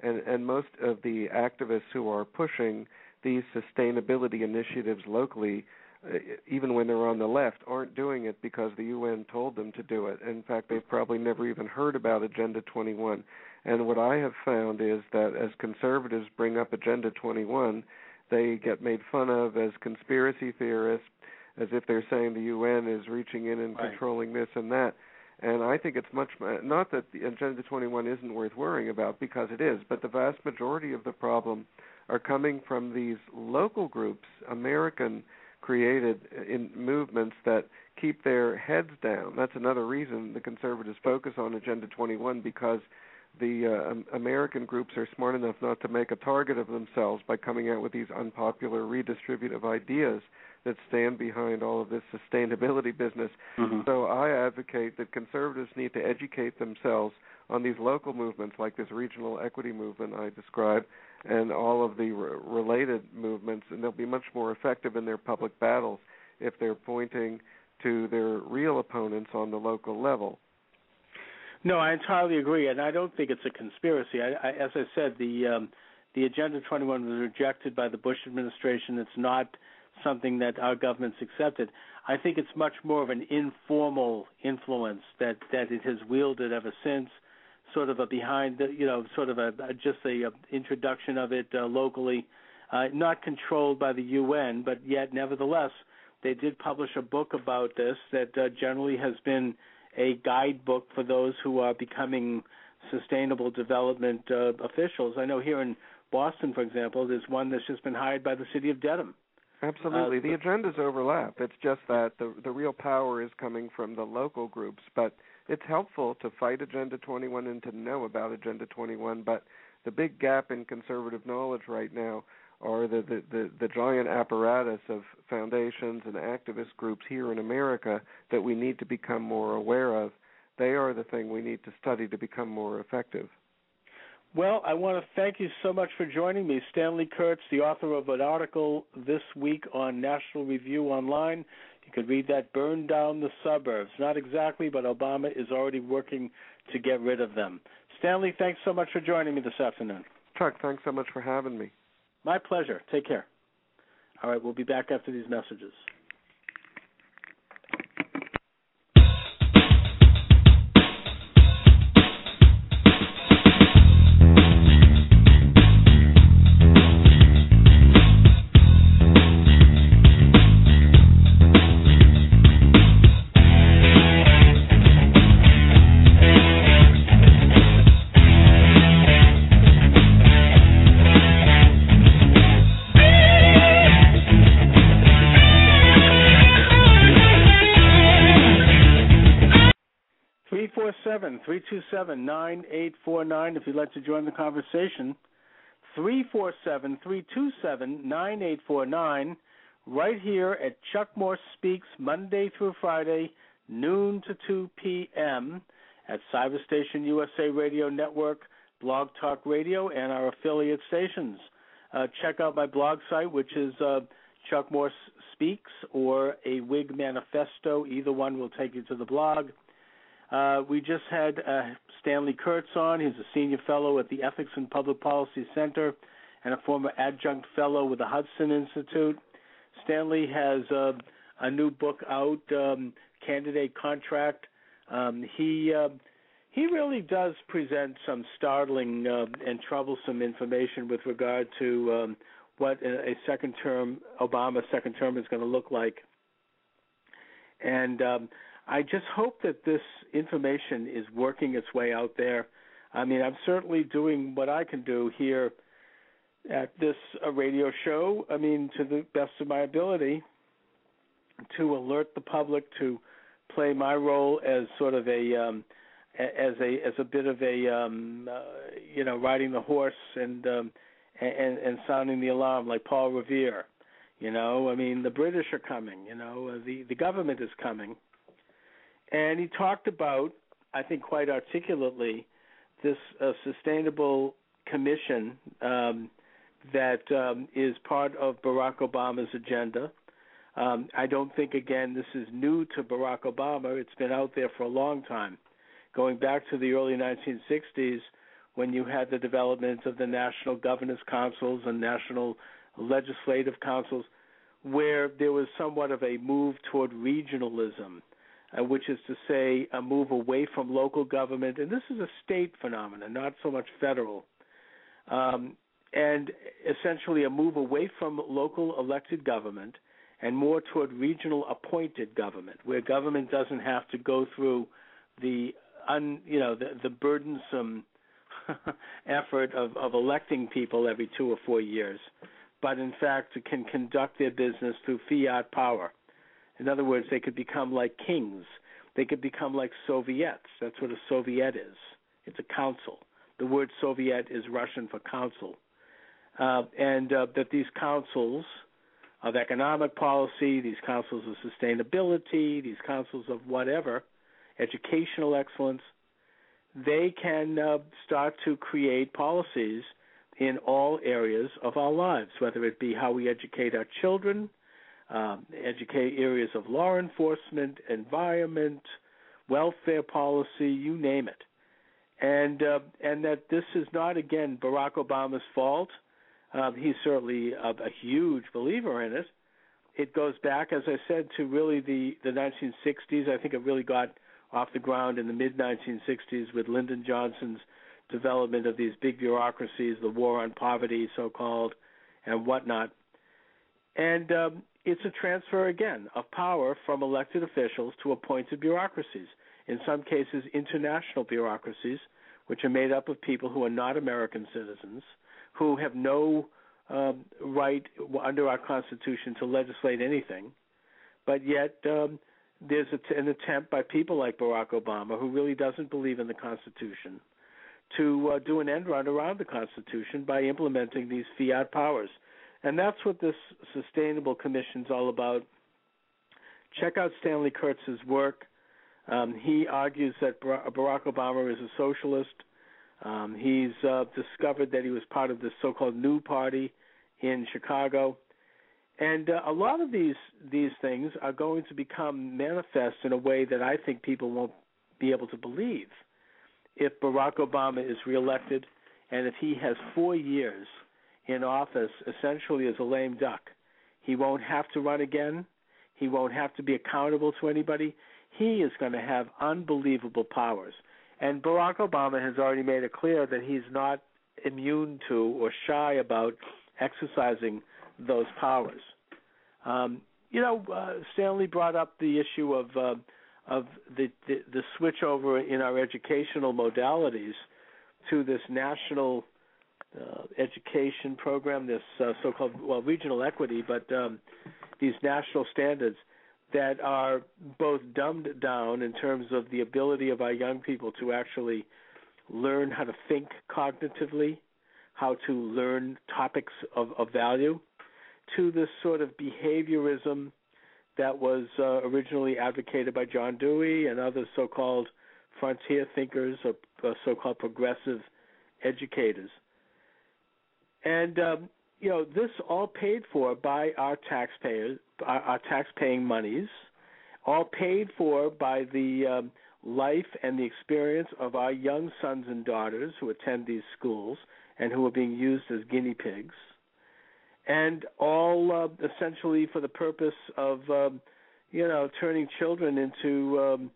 and and most of the activists who are pushing these sustainability initiatives locally, uh, even when they're on the left, aren't doing it because the UN told them to do it. In fact, they've probably never even heard about Agenda 21. And what I have found is that as conservatives bring up Agenda 21, they get made fun of as conspiracy theorists, as if they're saying the UN is reaching in and right. controlling this and that. And I think it's much not that the Agenda 21 isn't worth worrying about because it is, but the vast majority of the problem are coming from these local groups, American created in movements that keep their heads down. That's another reason the conservatives focus on Agenda 21 because the uh, American groups are smart enough not to make a target of themselves by coming out with these unpopular redistributive ideas that stand behind all of this sustainability business. Mm-hmm. So I advocate that conservatives need to educate themselves on these local movements like this regional equity movement I described and all of the re- related movements and they'll be much more effective in their public battles if they're pointing to their real opponents on the local level. No, I entirely agree, and I don't think it's a conspiracy. I, I, as I said, the um, the Agenda 21 was rejected by the Bush administration. It's not something that our government's accepted. I think it's much more of an informal influence that that it has wielded ever since, sort of a behind the, you know, sort of a, a just a, a introduction of it uh, locally, uh, not controlled by the UN, but yet nevertheless they did publish a book about this that uh, generally has been a guidebook for those who are becoming sustainable development uh, officials. I know here in Boston, for example, there's one that's just been hired by the city of Dedham. Absolutely, uh, the agendas overlap. It's just that the the real power is coming from the local groups, but it's helpful to fight Agenda 21 and to know about Agenda 21. But the big gap in conservative knowledge right now are the, the, the, the giant apparatus of foundations and activist groups here in America that we need to become more aware of. They are the thing we need to study to become more effective. Well, I want to thank you so much for joining me. Stanley Kurtz, the author of an article this week on National Review Online. You could read that Burn Down the Suburbs. Not exactly, but Obama is already working to get rid of them. Stanley, thanks so much for joining me this afternoon. Chuck, thanks so much for having me. My pleasure. Take care. All right, we'll be back after these messages. Seven three two seven nine eight four nine. If you'd like to join the conversation, three four seven three two seven nine eight four nine. Right here at Chuck Morse Speaks Monday through Friday, noon to two p.m. at Cyberstation USA Radio Network, Blog Talk Radio, and our affiliate stations. Uh, check out my blog site, which is uh, Chuck Morse Speaks or a Whig Manifesto. Either one will take you to the blog. Uh, we just had uh, Stanley Kurtz on. He's a senior fellow at the Ethics and Public Policy Center and a former adjunct fellow with the Hudson Institute. Stanley has uh, a new book out, um, Candidate Contract. Um, he uh, he really does present some startling uh, and troublesome information with regard to um, what a second term Obama second term is going to look like. And um, I just hope that this information is working its way out there. I mean, I'm certainly doing what I can do here at this uh, radio show. I mean, to the best of my ability, to alert the public to play my role as sort of a um, as a as a bit of a um, uh, you know riding the horse and um, and and sounding the alarm like Paul Revere. You know, I mean, the British are coming. You know, uh, the the government is coming, and he talked about, I think, quite articulately, this uh, sustainable commission um, that um, is part of Barack Obama's agenda. Um, I don't think, again, this is new to Barack Obama. It's been out there for a long time, going back to the early 1960s when you had the development of the national governance councils and national legislative councils, where there was somewhat of a move toward regionalism, uh, which is to say, a move away from local government. And this is a state phenomenon, not so much federal. Um, and essentially a move away from local elected government and more toward regional appointed government, where government doesn't have to go through the un, you know the, the burdensome [laughs] effort of, of electing people every two or four years, but in fact can conduct their business through fiat power. In other words, they could become like kings. They could become like Soviets. That's what a Soviet is. It's a council. The word Soviet is Russian for council. Uh, and uh, that these councils of economic policy, these councils of sustainability, these councils of whatever, educational excellence, they can uh, start to create policies in all areas of our lives, whether it be how we educate our children, um, educate areas of law enforcement, environment, welfare policy, you name it. And uh, and that this is not again Barack Obama's fault. Uh, he's certainly a, a huge believer in it. It goes back, as I said, to really the the 1960s. I think it really got off the ground in the mid 1960s with Lyndon Johnson's development of these big bureaucracies, the war on poverty, so called, and whatnot. And um, it's a transfer again of power from elected officials to appointed bureaucracies. In some cases, international bureaucracies, which are made up of people who are not American citizens, who have no um, right under our Constitution to legislate anything, but yet um, there's an attempt by people like Barack Obama, who really doesn't believe in the Constitution, to uh, do an end run around the Constitution by implementing these fiat powers. And that's what this Sustainable Commission is all about. Check out Stanley Kurtz's work. Um, he argues that Barack Obama is a socialist. Um, he's uh, discovered that he was part of the so-called New Party in Chicago, and uh, a lot of these these things are going to become manifest in a way that I think people won't be able to believe. If Barack Obama is reelected, and if he has four years in office, essentially as a lame duck, he won't have to run again. He won't have to be accountable to anybody. He is going to have unbelievable powers. And Barack Obama has already made it clear that he's not immune to or shy about exercising those powers. Um, you know, uh, Stanley brought up the issue of uh, of the, the the switch over in our educational modalities to this national uh, education program, this uh, so-called well regional equity, but um, these national standards that are both dumbed down in terms of the ability of our young people to actually learn how to think cognitively, how to learn topics of, of value, to this sort of behaviorism that was uh, originally advocated by John Dewey and other so called frontier thinkers or uh, so called progressive educators. And, um, you know, this all paid for by our taxpayers, our, our tax-paying monies, all paid for by the um, life and the experience of our young sons and daughters who attend these schools and who are being used as guinea pigs, and all uh, essentially for the purpose of, um, you know, turning children into um,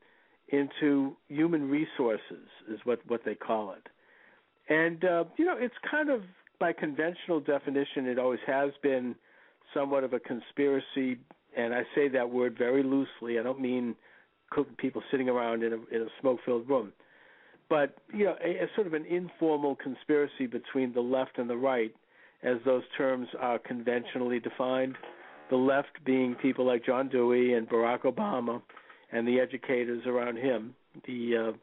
into human resources, is what what they call it. And uh, you know, it's kind of by conventional definition, it always has been somewhat of a conspiracy, and I say that word very loosely. I don't mean people sitting around in a in a smoke-filled room, but you know, a, a sort of an informal conspiracy between the left and the right, as those terms are conventionally defined. The left being people like John Dewey and Barack Obama, and the educators around him, the uh,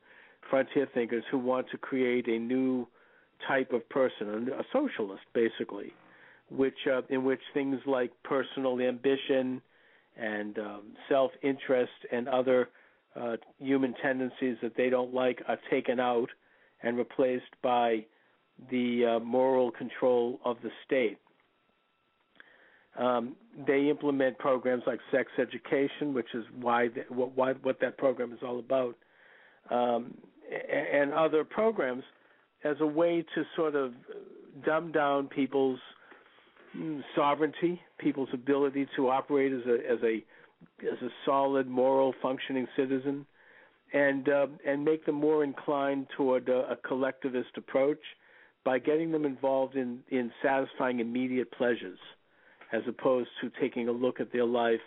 frontier thinkers who want to create a new type of person, a socialist basically, which uh, in which things like personal ambition and um, self-interest and other uh, human tendencies that they don't like are taken out and replaced by the uh, moral control of the state. Um, they implement programs like sex education, which is why the, what, why, what that program is all about, um, and other programs as a way to sort of dumb down people's mm, sovereignty, people's ability to operate as a as a as a solid, moral, functioning citizen, and uh, and make them more inclined toward a, a collectivist approach by getting them involved in in satisfying immediate pleasures, as opposed to taking a look at their life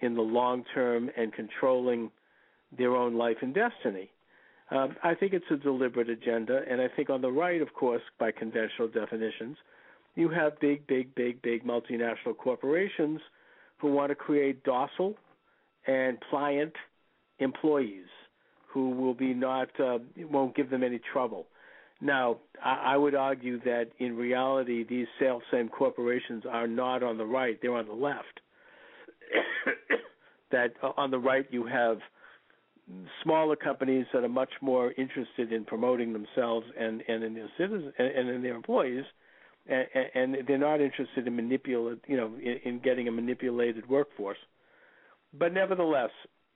in the long term and controlling their own life and destiny. Um, I think it's a deliberate agenda, and I think on the right, of course, by conventional definitions, you have big, big, big, big multinational corporations who want to create docile and pliant employees who will be not uh, won't give them any trouble. Now, I, I would argue that in reality, these self same corporations are not on the right; they're on the left. [coughs] that uh, on the right you have smaller companies that are much more interested in promoting themselves and and in their citizens and in their employees and, and they're not interested in manipulate you know in, in getting a manipulated workforce. But nevertheless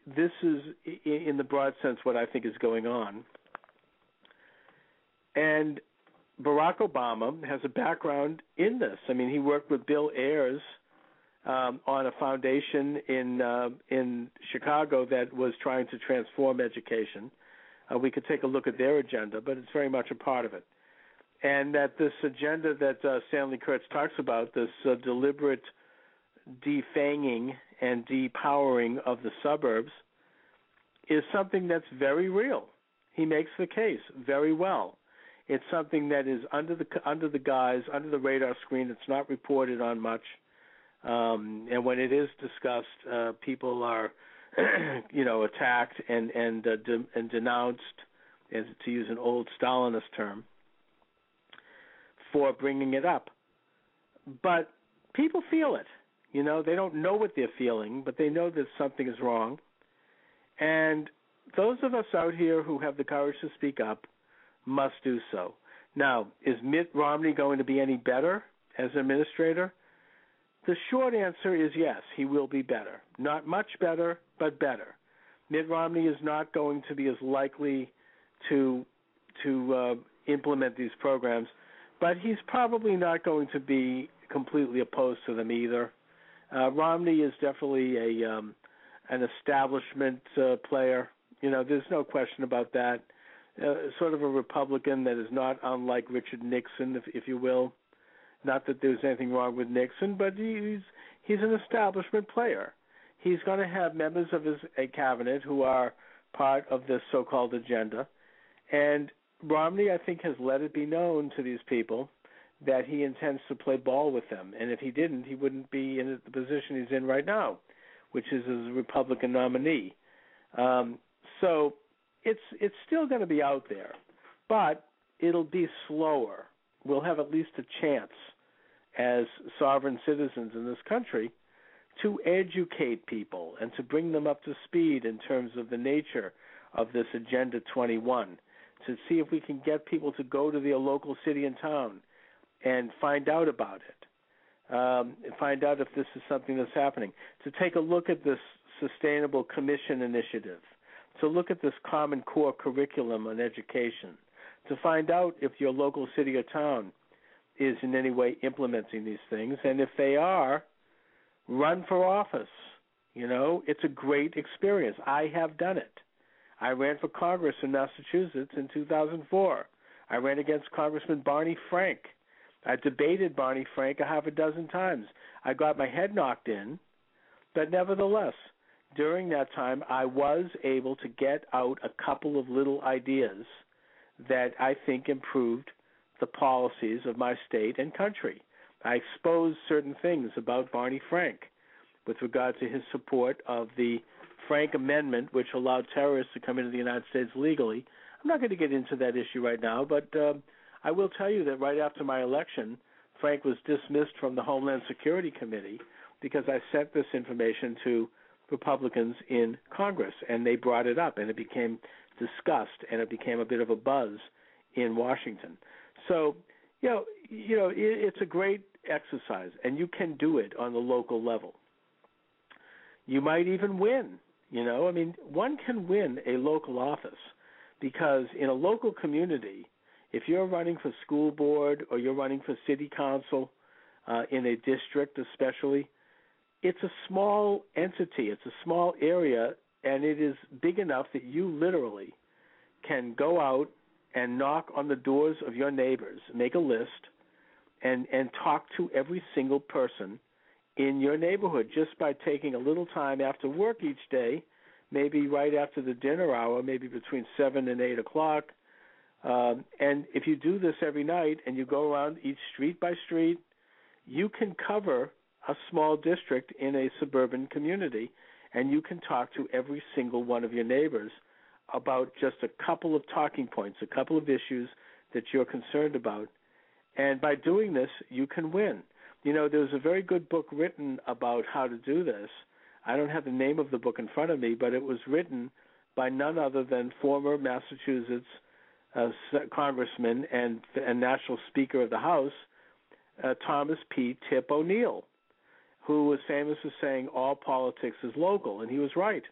this is in the broad sense what I think is going on. And Barack Obama has a background in this. I mean he worked with Bill Ayers um, on a foundation in uh, in Chicago that was trying to transform education. Uh, we could take a look at their agenda, but it's very much a part of it. And that this agenda that uh, Stanley Kurtz talks about, this uh, deliberate defanging and depowering of the suburbs, is something that's very real. He makes the case very well. It's something that is under the under the guise, under the radar screen. It's not reported on much. Um, and when it is discussed, uh, people are, [clears throat] you know, attacked and and uh, de- and denounced, as to use an old Stalinist term, for bringing it up. But people feel it. You know, they don't know what they're feeling, but they know that something is wrong. And those of us out here who have the courage to speak up must do so. Now, is Mitt Romney going to be any better as administrator? The short answer is yes, he will be better. Not much better, but better. Mitt Romney is not going to be as likely to to uh, implement these programs, but he's probably not going to be completely opposed to them either. Uh, Romney is definitely a um, an establishment uh, player. You know, there's no question about that. Uh, sort of a Republican that is not unlike Richard Nixon, if, if you will. Not that there's anything wrong with Nixon, but he's he's an establishment player. He's going to have members of his cabinet who are part of this so-called agenda, and Romney, I think, has let it be known to these people that he intends to play ball with them. And if he didn't, he wouldn't be in the position he's in right now, which is as a Republican nominee. Um, so it's it's still going to be out there, but it'll be slower we'll have at least a chance as sovereign citizens in this country to educate people and to bring them up to speed in terms of the nature of this Agenda 21, to see if we can get people to go to their local city and town and find out about it, um, find out if this is something that's happening, to take a look at this Sustainable Commission initiative, to look at this Common Core curriculum on education to find out if your local city or town is in any way implementing these things. And if they are, run for office. You know, it's a great experience. I have done it. I ran for Congress in Massachusetts in 2004. I ran against Congressman Barney Frank. I debated Barney Frank a half a dozen times. I got my head knocked in, but nevertheless, during that time, I was able to get out a couple of little ideas that I think improved the policies of my state and country. I exposed certain things about Barney Frank with regard to his support of the Frank Amendment, which allowed terrorists to come into the United States legally. I'm not going to get into that issue right now, but uh, I will tell you that right after my election, Frank was dismissed from the Homeland Security Committee because I sent this information to Republicans in Congress, and they brought it up, and it became discussed, and it became a bit of a buzz in Washington. So, you know, you know, it, it's a great exercise, and you can do it on the local level. You might even win. You know, I mean, one can win a local office because in a local community, if you're running for school board or you're running for city council uh, in a district, especially, it's a small entity, it's a small area, and it is big enough that you literally can go out and knock on the doors of your neighbors, make a list, and and talk to every single person in your neighborhood just by taking a little time after work each day, maybe right after the dinner hour, maybe between seven and eight o'clock. Um, and if you do this every night and you go around each street by street, you can cover a small district in a suburban community, and you can talk to every single one of your neighbors about just a couple of talking points, a couple of issues that you're concerned about. And by doing this, you can win. You know, there's a very good book written about how to do this. I don't have the name of the book in front of me, but it was written by none other than former Massachusetts uh, Congressman and, and National Speaker of the House, uh, Thomas P. Tip O'Neill who was famous for saying all politics is local, and he was right.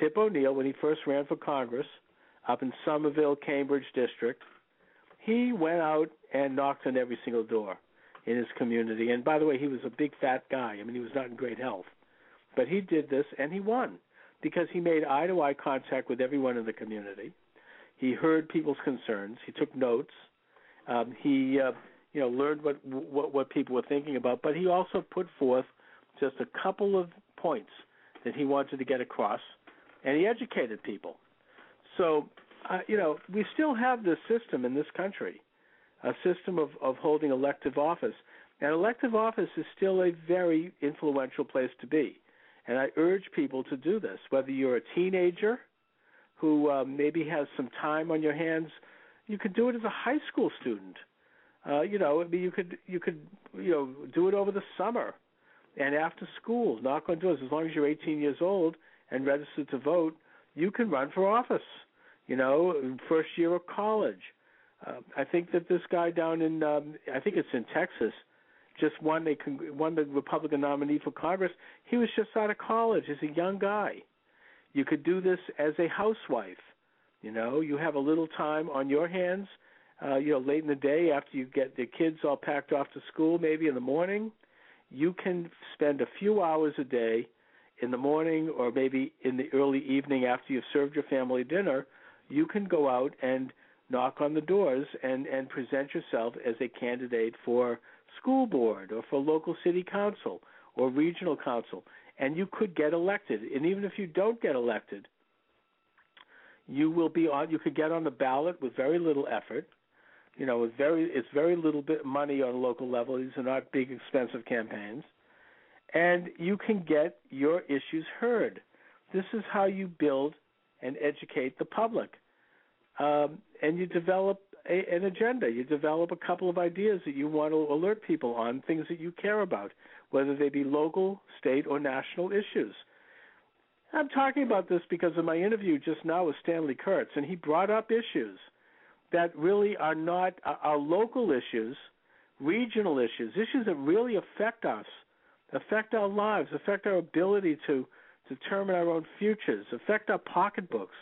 Tip O'Neill, when he first ran for Congress up in Somerville, Cambridge district, he went out and knocked on every single door in his community. And by the way, he was a big fat guy. I mean, he was not in great health. But he did this and he won because he made eye to eye contact with everyone in the community. He heard people's concerns. He took notes. Um, he uh, you know learned what what what people were thinking about, but he also put forth just a couple of points that he wanted to get across, and he educated people. So, uh, you know, we still have this system in this country, a system of of holding elective office, and elective office is still a very influential place to be. And I urge people to do this, whether you're a teenager who uh, maybe has some time on your hands. You could do it as a high school student uh, you know, I mean, you could you could you know do it over the summer and after school. Knock on doors as long as you're 18 years old and registered to vote. You can run for office. You know, first year of college. Uh, I think that this guy down in um, I think it's in Texas just won a won the Republican nominee for Congress. He was just out of college as a young guy. You could do this as a housewife. You know, you have a little time on your hands uh, you know, late in the day after you get the kids all packed off to school, maybe in the morning, you can spend a few hours a day in the morning or maybe in the early evening after you've served your family dinner, you can go out and knock on the doors and, and present yourself as a candidate for school board or for local city council or regional council. And you could get elected. And even if you don't get elected, you will be on you could get on the ballot with very little effort you know, it's very it's very little bit money on a local level. These are not big expensive campaigns, and you can get your issues heard. This is how you build and educate the public, um, and you develop a, an agenda. You develop a couple of ideas that you want to alert people on things that you care about, whether they be local, state, or national issues. I'm talking about this because of my interview just now with Stanley Kurtz, and he brought up issues that really are not our local issues, regional issues, issues that really affect us, affect our lives, affect our ability to determine our own futures, affect our pocketbooks,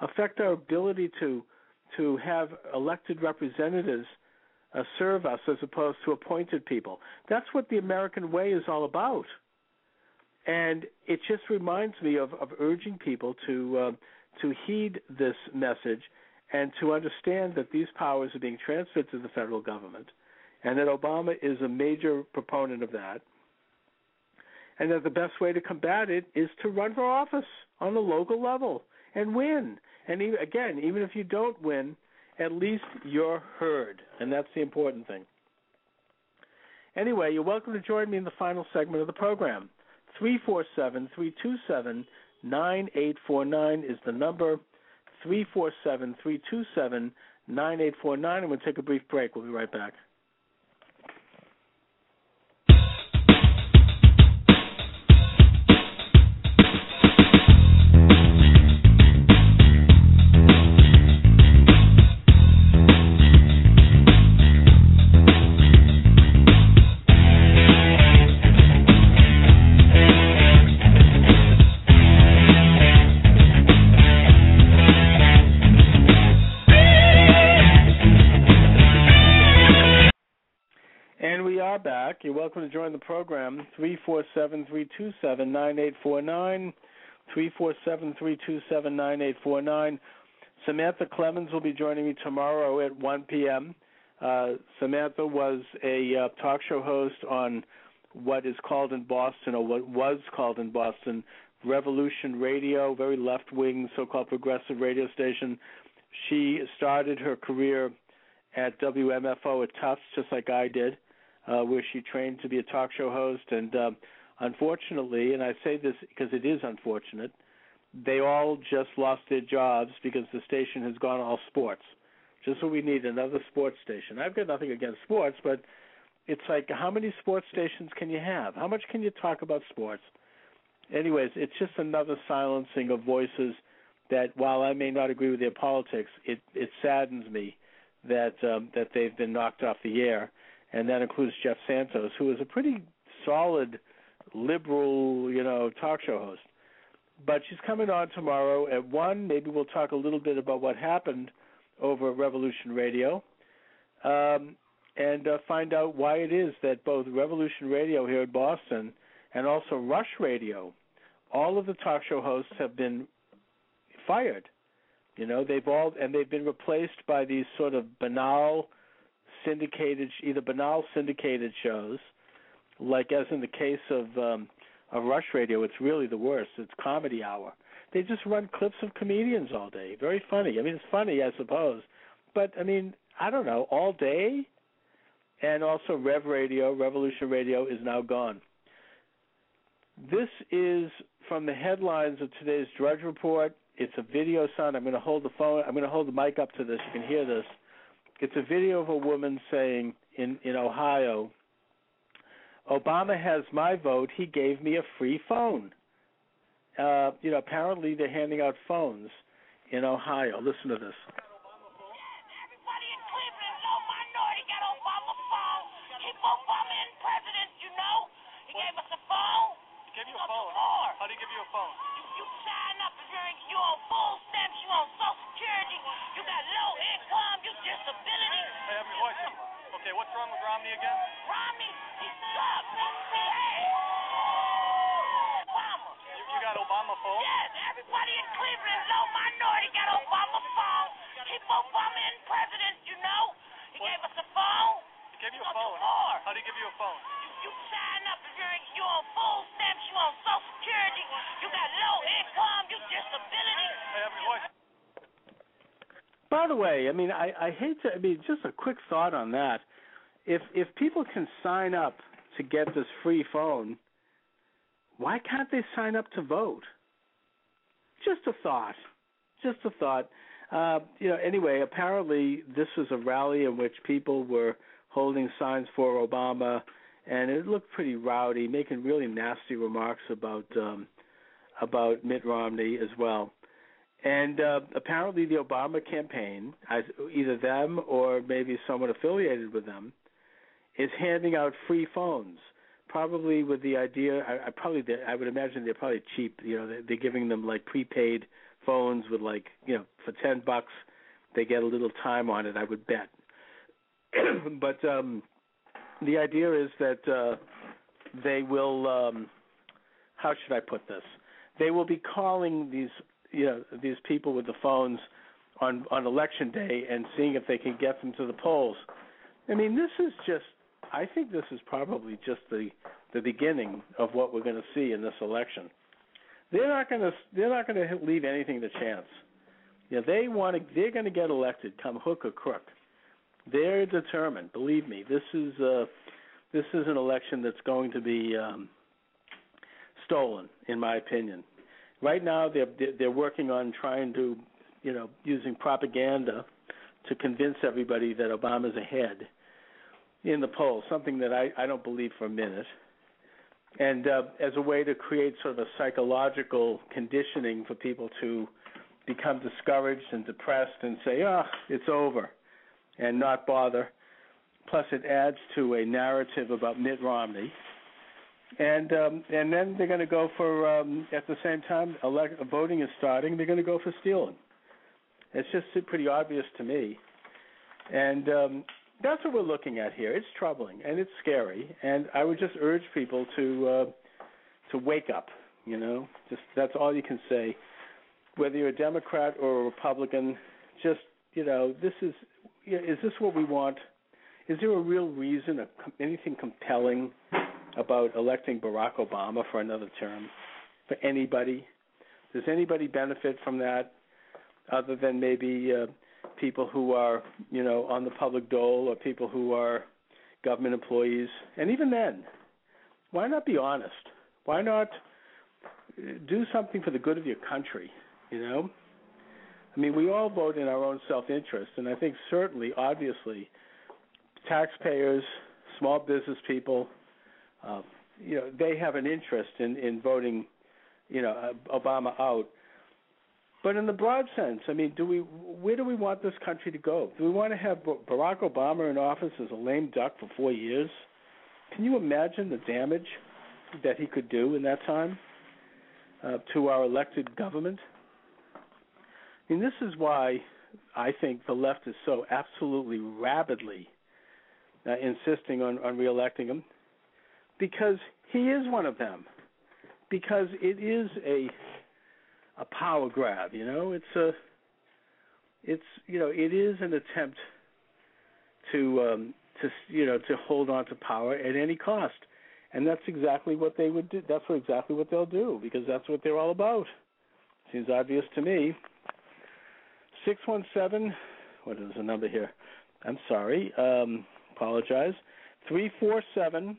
affect our ability to to have elected representatives uh, serve us as opposed to appointed people. That's what the American way is all about. And it just reminds me of, of urging people to uh, to heed this message and to understand that these powers are being transferred to the federal government and that Obama is a major proponent of that. And that the best way to combat it is to run for office on the local level and win. And even, again, even if you don't win, at least you're heard, and that's the important thing. Anyway, you're welcome to join me in the final segment of the program. 347 327 9849 is the number. 347 327 9849. And we'll take a brief break. We'll be right back. You're welcome to join the program. 347 327 9849. 347 327 9849. Samantha Clemens will be joining me tomorrow at 1 p.m. Uh, Samantha was a uh, talk show host on what is called in Boston, or what was called in Boston, Revolution Radio, very left wing, so called progressive radio station. She started her career at WMFO at Tufts, just like I did uh, where she trained to be a talk show host. And uh, unfortunately, and I say this because it is unfortunate, they all just lost their jobs because the station has gone all sports. Just what we need another sports station. I've got nothing against sports, but it's like how many sports stations can you have? How much can you talk about sports? Anyways, it's just another silencing of voices that while I may not agree with their politics, it it saddens me that um, that they've been knocked off the air and that includes Jeff Santos, who is a pretty solid liberal, you know, talk show host. But she's coming on tomorrow at one. Maybe we'll talk a little bit about what happened over Revolution Radio, um, and uh, find out why it is that both Revolution Radio here in Boston and also Rush Radio, all of the talk show hosts have been fired. You know, they've all and they've been replaced by these sort of banal syndicated, either banal syndicated shows, like as in the case of um, of Rush Radio, it's really the worst. It's Comedy Hour. They just run clips of comedians all day. Very funny. I mean, it's funny, I suppose, but I mean, I don't know, all day. And also, Rev Radio, Revolution Radio, is now gone. This is from the headlines of today's Drudge Report. It's a video sound. I'm going to hold the phone. I'm going to hold the mic up to this. You can hear this. It's a video of a woman saying in in Ohio, Obama has my vote. He gave me a free phone. Uh, you know, apparently they're handing out phones in Ohio. Listen to this. How do you give you a phone? Sign up if you're, you on full stamps, you on Social Security, you got low income, you disability. Hey, have your voice. Okay, what's wrong with Romney again? Romney, he sucks. Hey, Obama. You, you got Obama phone? Yes, everybody in Cleveland, low minority, got Obama phone. Keep Obama in president, you know. He What? gave us a phone. He gave you a phone. How do you give you a phone? You, sign up if you on full stamps, you on Social Security, you got low income, you disability. By the way, I mean, I, I hate to. I mean, just a quick thought on that. If if people can sign up to get this free phone, why can't they sign up to vote? Just a thought. Just a thought. Uh, you know. Anyway, apparently this was a rally in which people were holding signs for Obama, and it looked pretty rowdy, making really nasty remarks about um, about Mitt Romney as well. And uh, apparently, the Obama campaign, either them or maybe someone affiliated with them, is handing out free phones. Probably with the idea, I, I probably I would imagine they're probably cheap. You know, they're, they're giving them like prepaid phones with like you know for ten bucks, they get a little time on it. I would bet. [clears throat] but um, the idea is that uh, they will. Um, how should I put this? They will be calling these you know these people with the phones on on election day and seeing if they can get them to the polls. I mean, this is just. I think this is probably just the the beginning of what we're going to see in this election. They're not going to they're not going to leave anything to chance. Yeah, they want to. They're going to get elected, come hook or crook. They're determined. Believe me, this is uh, this is an election that's going to be um, stolen, in my opinion. Right now, they're they're working on trying to, you know, using propaganda to convince everybody that Obama's ahead in the polls. Something that I I don't believe for a minute. And uh, as a way to create sort of a psychological conditioning for people to become discouraged and depressed and say, "Ah, oh, it's over," and not bother. Plus, it adds to a narrative about Mitt Romney, and um, and then they're going to go for um, at the same time elect, voting is starting. They're going to go for stealing. It's just pretty obvious to me, and um, that's what we're looking at here. It's troubling and it's scary, and I would just urge people to uh, to wake up. You know, just that's all you can say whether you're a Democrat or a Republican, just you know, this is is this what we want? Is there a real reason, anything compelling about electing Barack Obama for another term for anybody? Does anybody benefit from that, other than maybe uh, people who are you know on the public dole or people who are government employees? And even then, why not be honest? Why not do something for the good of your country? You know, I mean, we all vote in our own self-interest, and I think certainly, obviously, taxpayers, small business people, uh, you know, they have an interest in in voting, you know, uh, Obama out. But in the broad sense, I mean, do we where do we want this country to go? Do we want to have Barack Obama in office as a lame duck for four years? Can you imagine the damage that he could do in that time uh, to our elected government? Mean, this is why I think the left is so absolutely rabidly uh, insisting on, on reelecting him, because he is one of them. Because it is a a power grab, you know. It's a it's you know it is an attempt to um, to you know to hold on to power at any cost, and that's exactly what they would do. That's what exactly what they'll do because that's what they're all about. Seems obvious to me. 617, what is the number here? I'm sorry, um, apologize. 347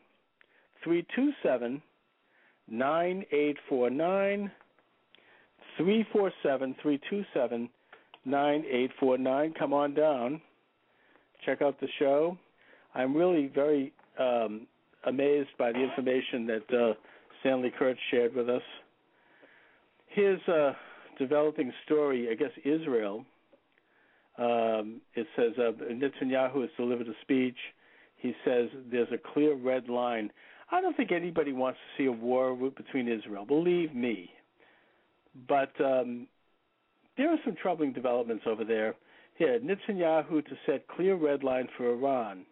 327 9849. 347 327 9849. Come on down. Check out the show. I'm really very um, amazed by the information that uh, Stanley Kurtz shared with us. His uh, developing story, I guess Israel, um, it says uh, Netanyahu has delivered a speech. He says there's a clear red line. I don't think anybody wants to see a war between Israel. Believe me. But um, there are some troubling developments over there. Here, Netanyahu to set clear red line for Iran.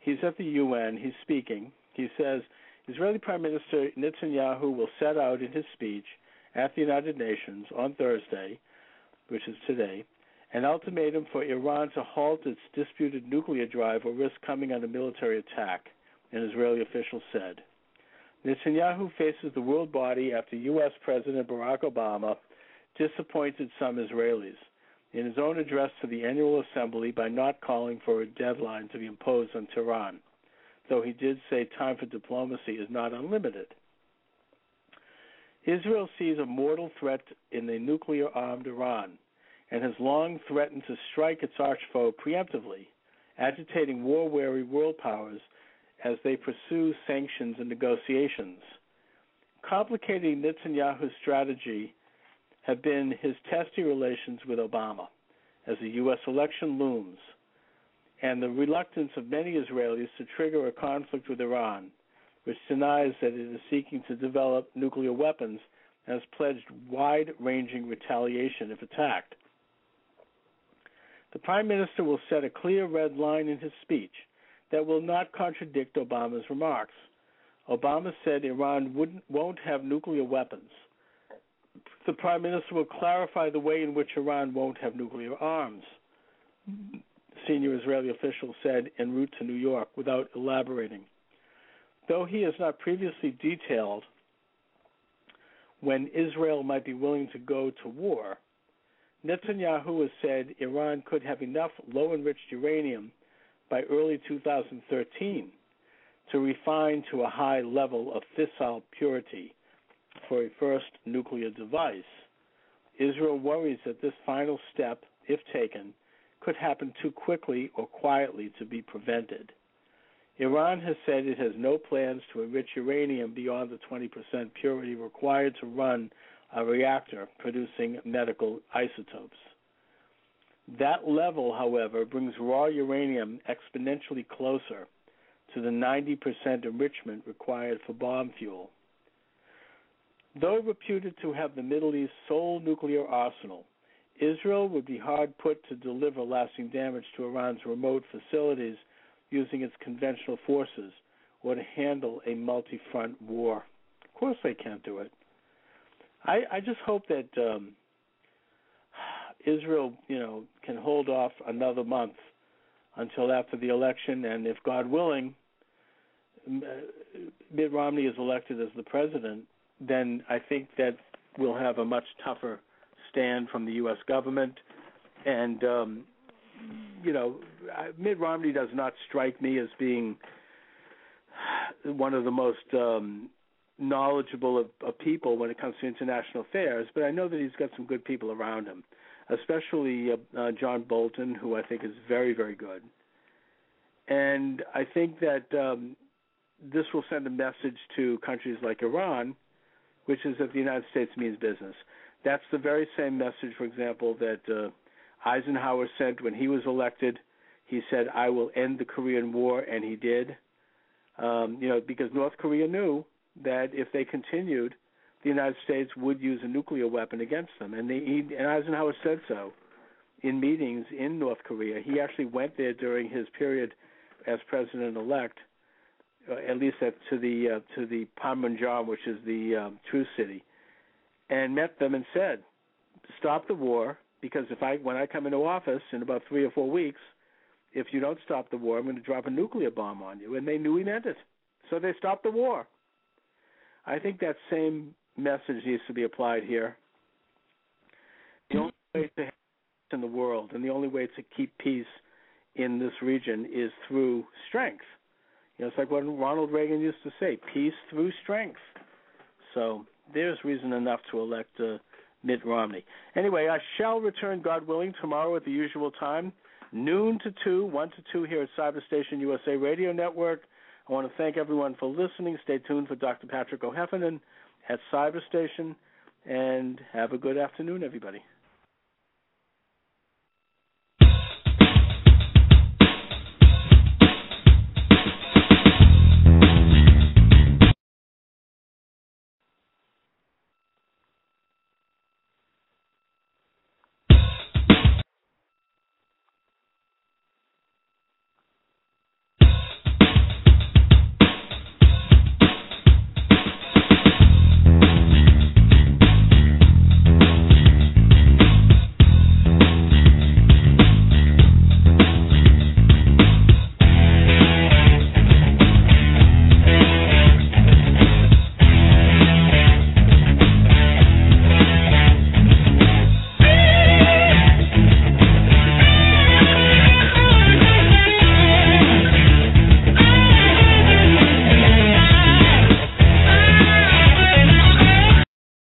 He's at the UN. He's speaking. He says Israeli Prime Minister Netanyahu will set out in his speech at the United Nations on Thursday, which is today, an ultimatum for Iran to halt its disputed nuclear drive or risk coming under military attack, an Israeli official said. Netanyahu faces the world body after U.S. President Barack Obama disappointed some Israelis in his own address to the annual assembly by not calling for a deadline to be imposed on Tehran, though he did say time for diplomacy is not unlimited. Israel sees a mortal threat in the nuclear armed Iran and has long threatened to strike its archfoe preemptively, agitating war weary world powers as they pursue sanctions and negotiations. Complicating Netanyahu's strategy have been his testy relations with Obama as the U.S. election looms, and the reluctance of many Israelis to trigger a conflict with Iran, which denies that it is seeking to develop nuclear weapons and has pledged wide ranging retaliation if attacked. The Prime Minister will set a clear red line in his speech that will not contradict Obama's remarks. Obama said Iran won't have nuclear weapons, the prime minister will clarify the way in which Iran won't have nuclear arms. Senior Israeli official said en route to New York without elaborating. Though he has not previously detailed when Israel might be willing to go to war, Netanyahu has said Iran could have enough low enriched uranium by early 2013 to refine to a high level of fissile purity for a first nuclear device. Israel worries that this final step, if taken, could happen too quickly or quietly to be prevented. Iran has said it has no plans to enrich uranium beyond the 20% purity required to run a reactor producing medical isotopes. That level, however, brings raw uranium exponentially closer to the 90% enrichment required for bomb fuel. Though reputed to have the Middle East's sole nuclear arsenal, Israel would be hard put to deliver lasting damage to Iran's remote facilities using its conventional forces or to handle a multi front war. Of course, they can't do it. I, I just hope that um, Israel, you know, can hold off another month until after the election, and if God willing, uh, Mitt Romney is elected as the president, then I think that we'll have a much tougher stand from the U.S. government. And um, you know, Mitt Romney does not strike me as being one of the most um, knowledgeable of, of people when it comes to international affairs, but I know that he's got some good people around him, especially uh, uh, John Bolton, who I think is very, very good. And I think that um, this will send a message to countries like Iran, which is that the United States means business. That's the very same message, for example, that uh, Eisenhower sent when he was elected. He said, "I will end the Korean War," and he did. Um, you know, because North Korea knew that if they continued, the United States would use a nuclear weapon against them, and, they, he, and Eisenhower said so in meetings in North Korea. He actually went there during his period as president-elect, uh, at least at, to the uh, to the Panmunjom, which is the um, True City, and met them and said, "Stop the war, because if I when I come into office in about three or four weeks, if you don't stop the war, I'm going to drop a nuclear bomb on you." And they knew he meant it, so they stopped the war. I think that same message needs to be applied here. The only way to have peace in the world, and the only way to keep peace in this region, is through strength. You know, it's like what Ronald Reagan used to say: "Peace through strength." So there's reason enough to elect uh, Mitt Romney. Anyway, I shall return, God willing, tomorrow at the usual time, noon to 2, 1 to 2 here at Cyberstation USA Radio Network. I want to thank everyone for listening. Stay tuned for Dr. Patrick O'Heffernan at Cyberstation, and have a good afternoon, everybody.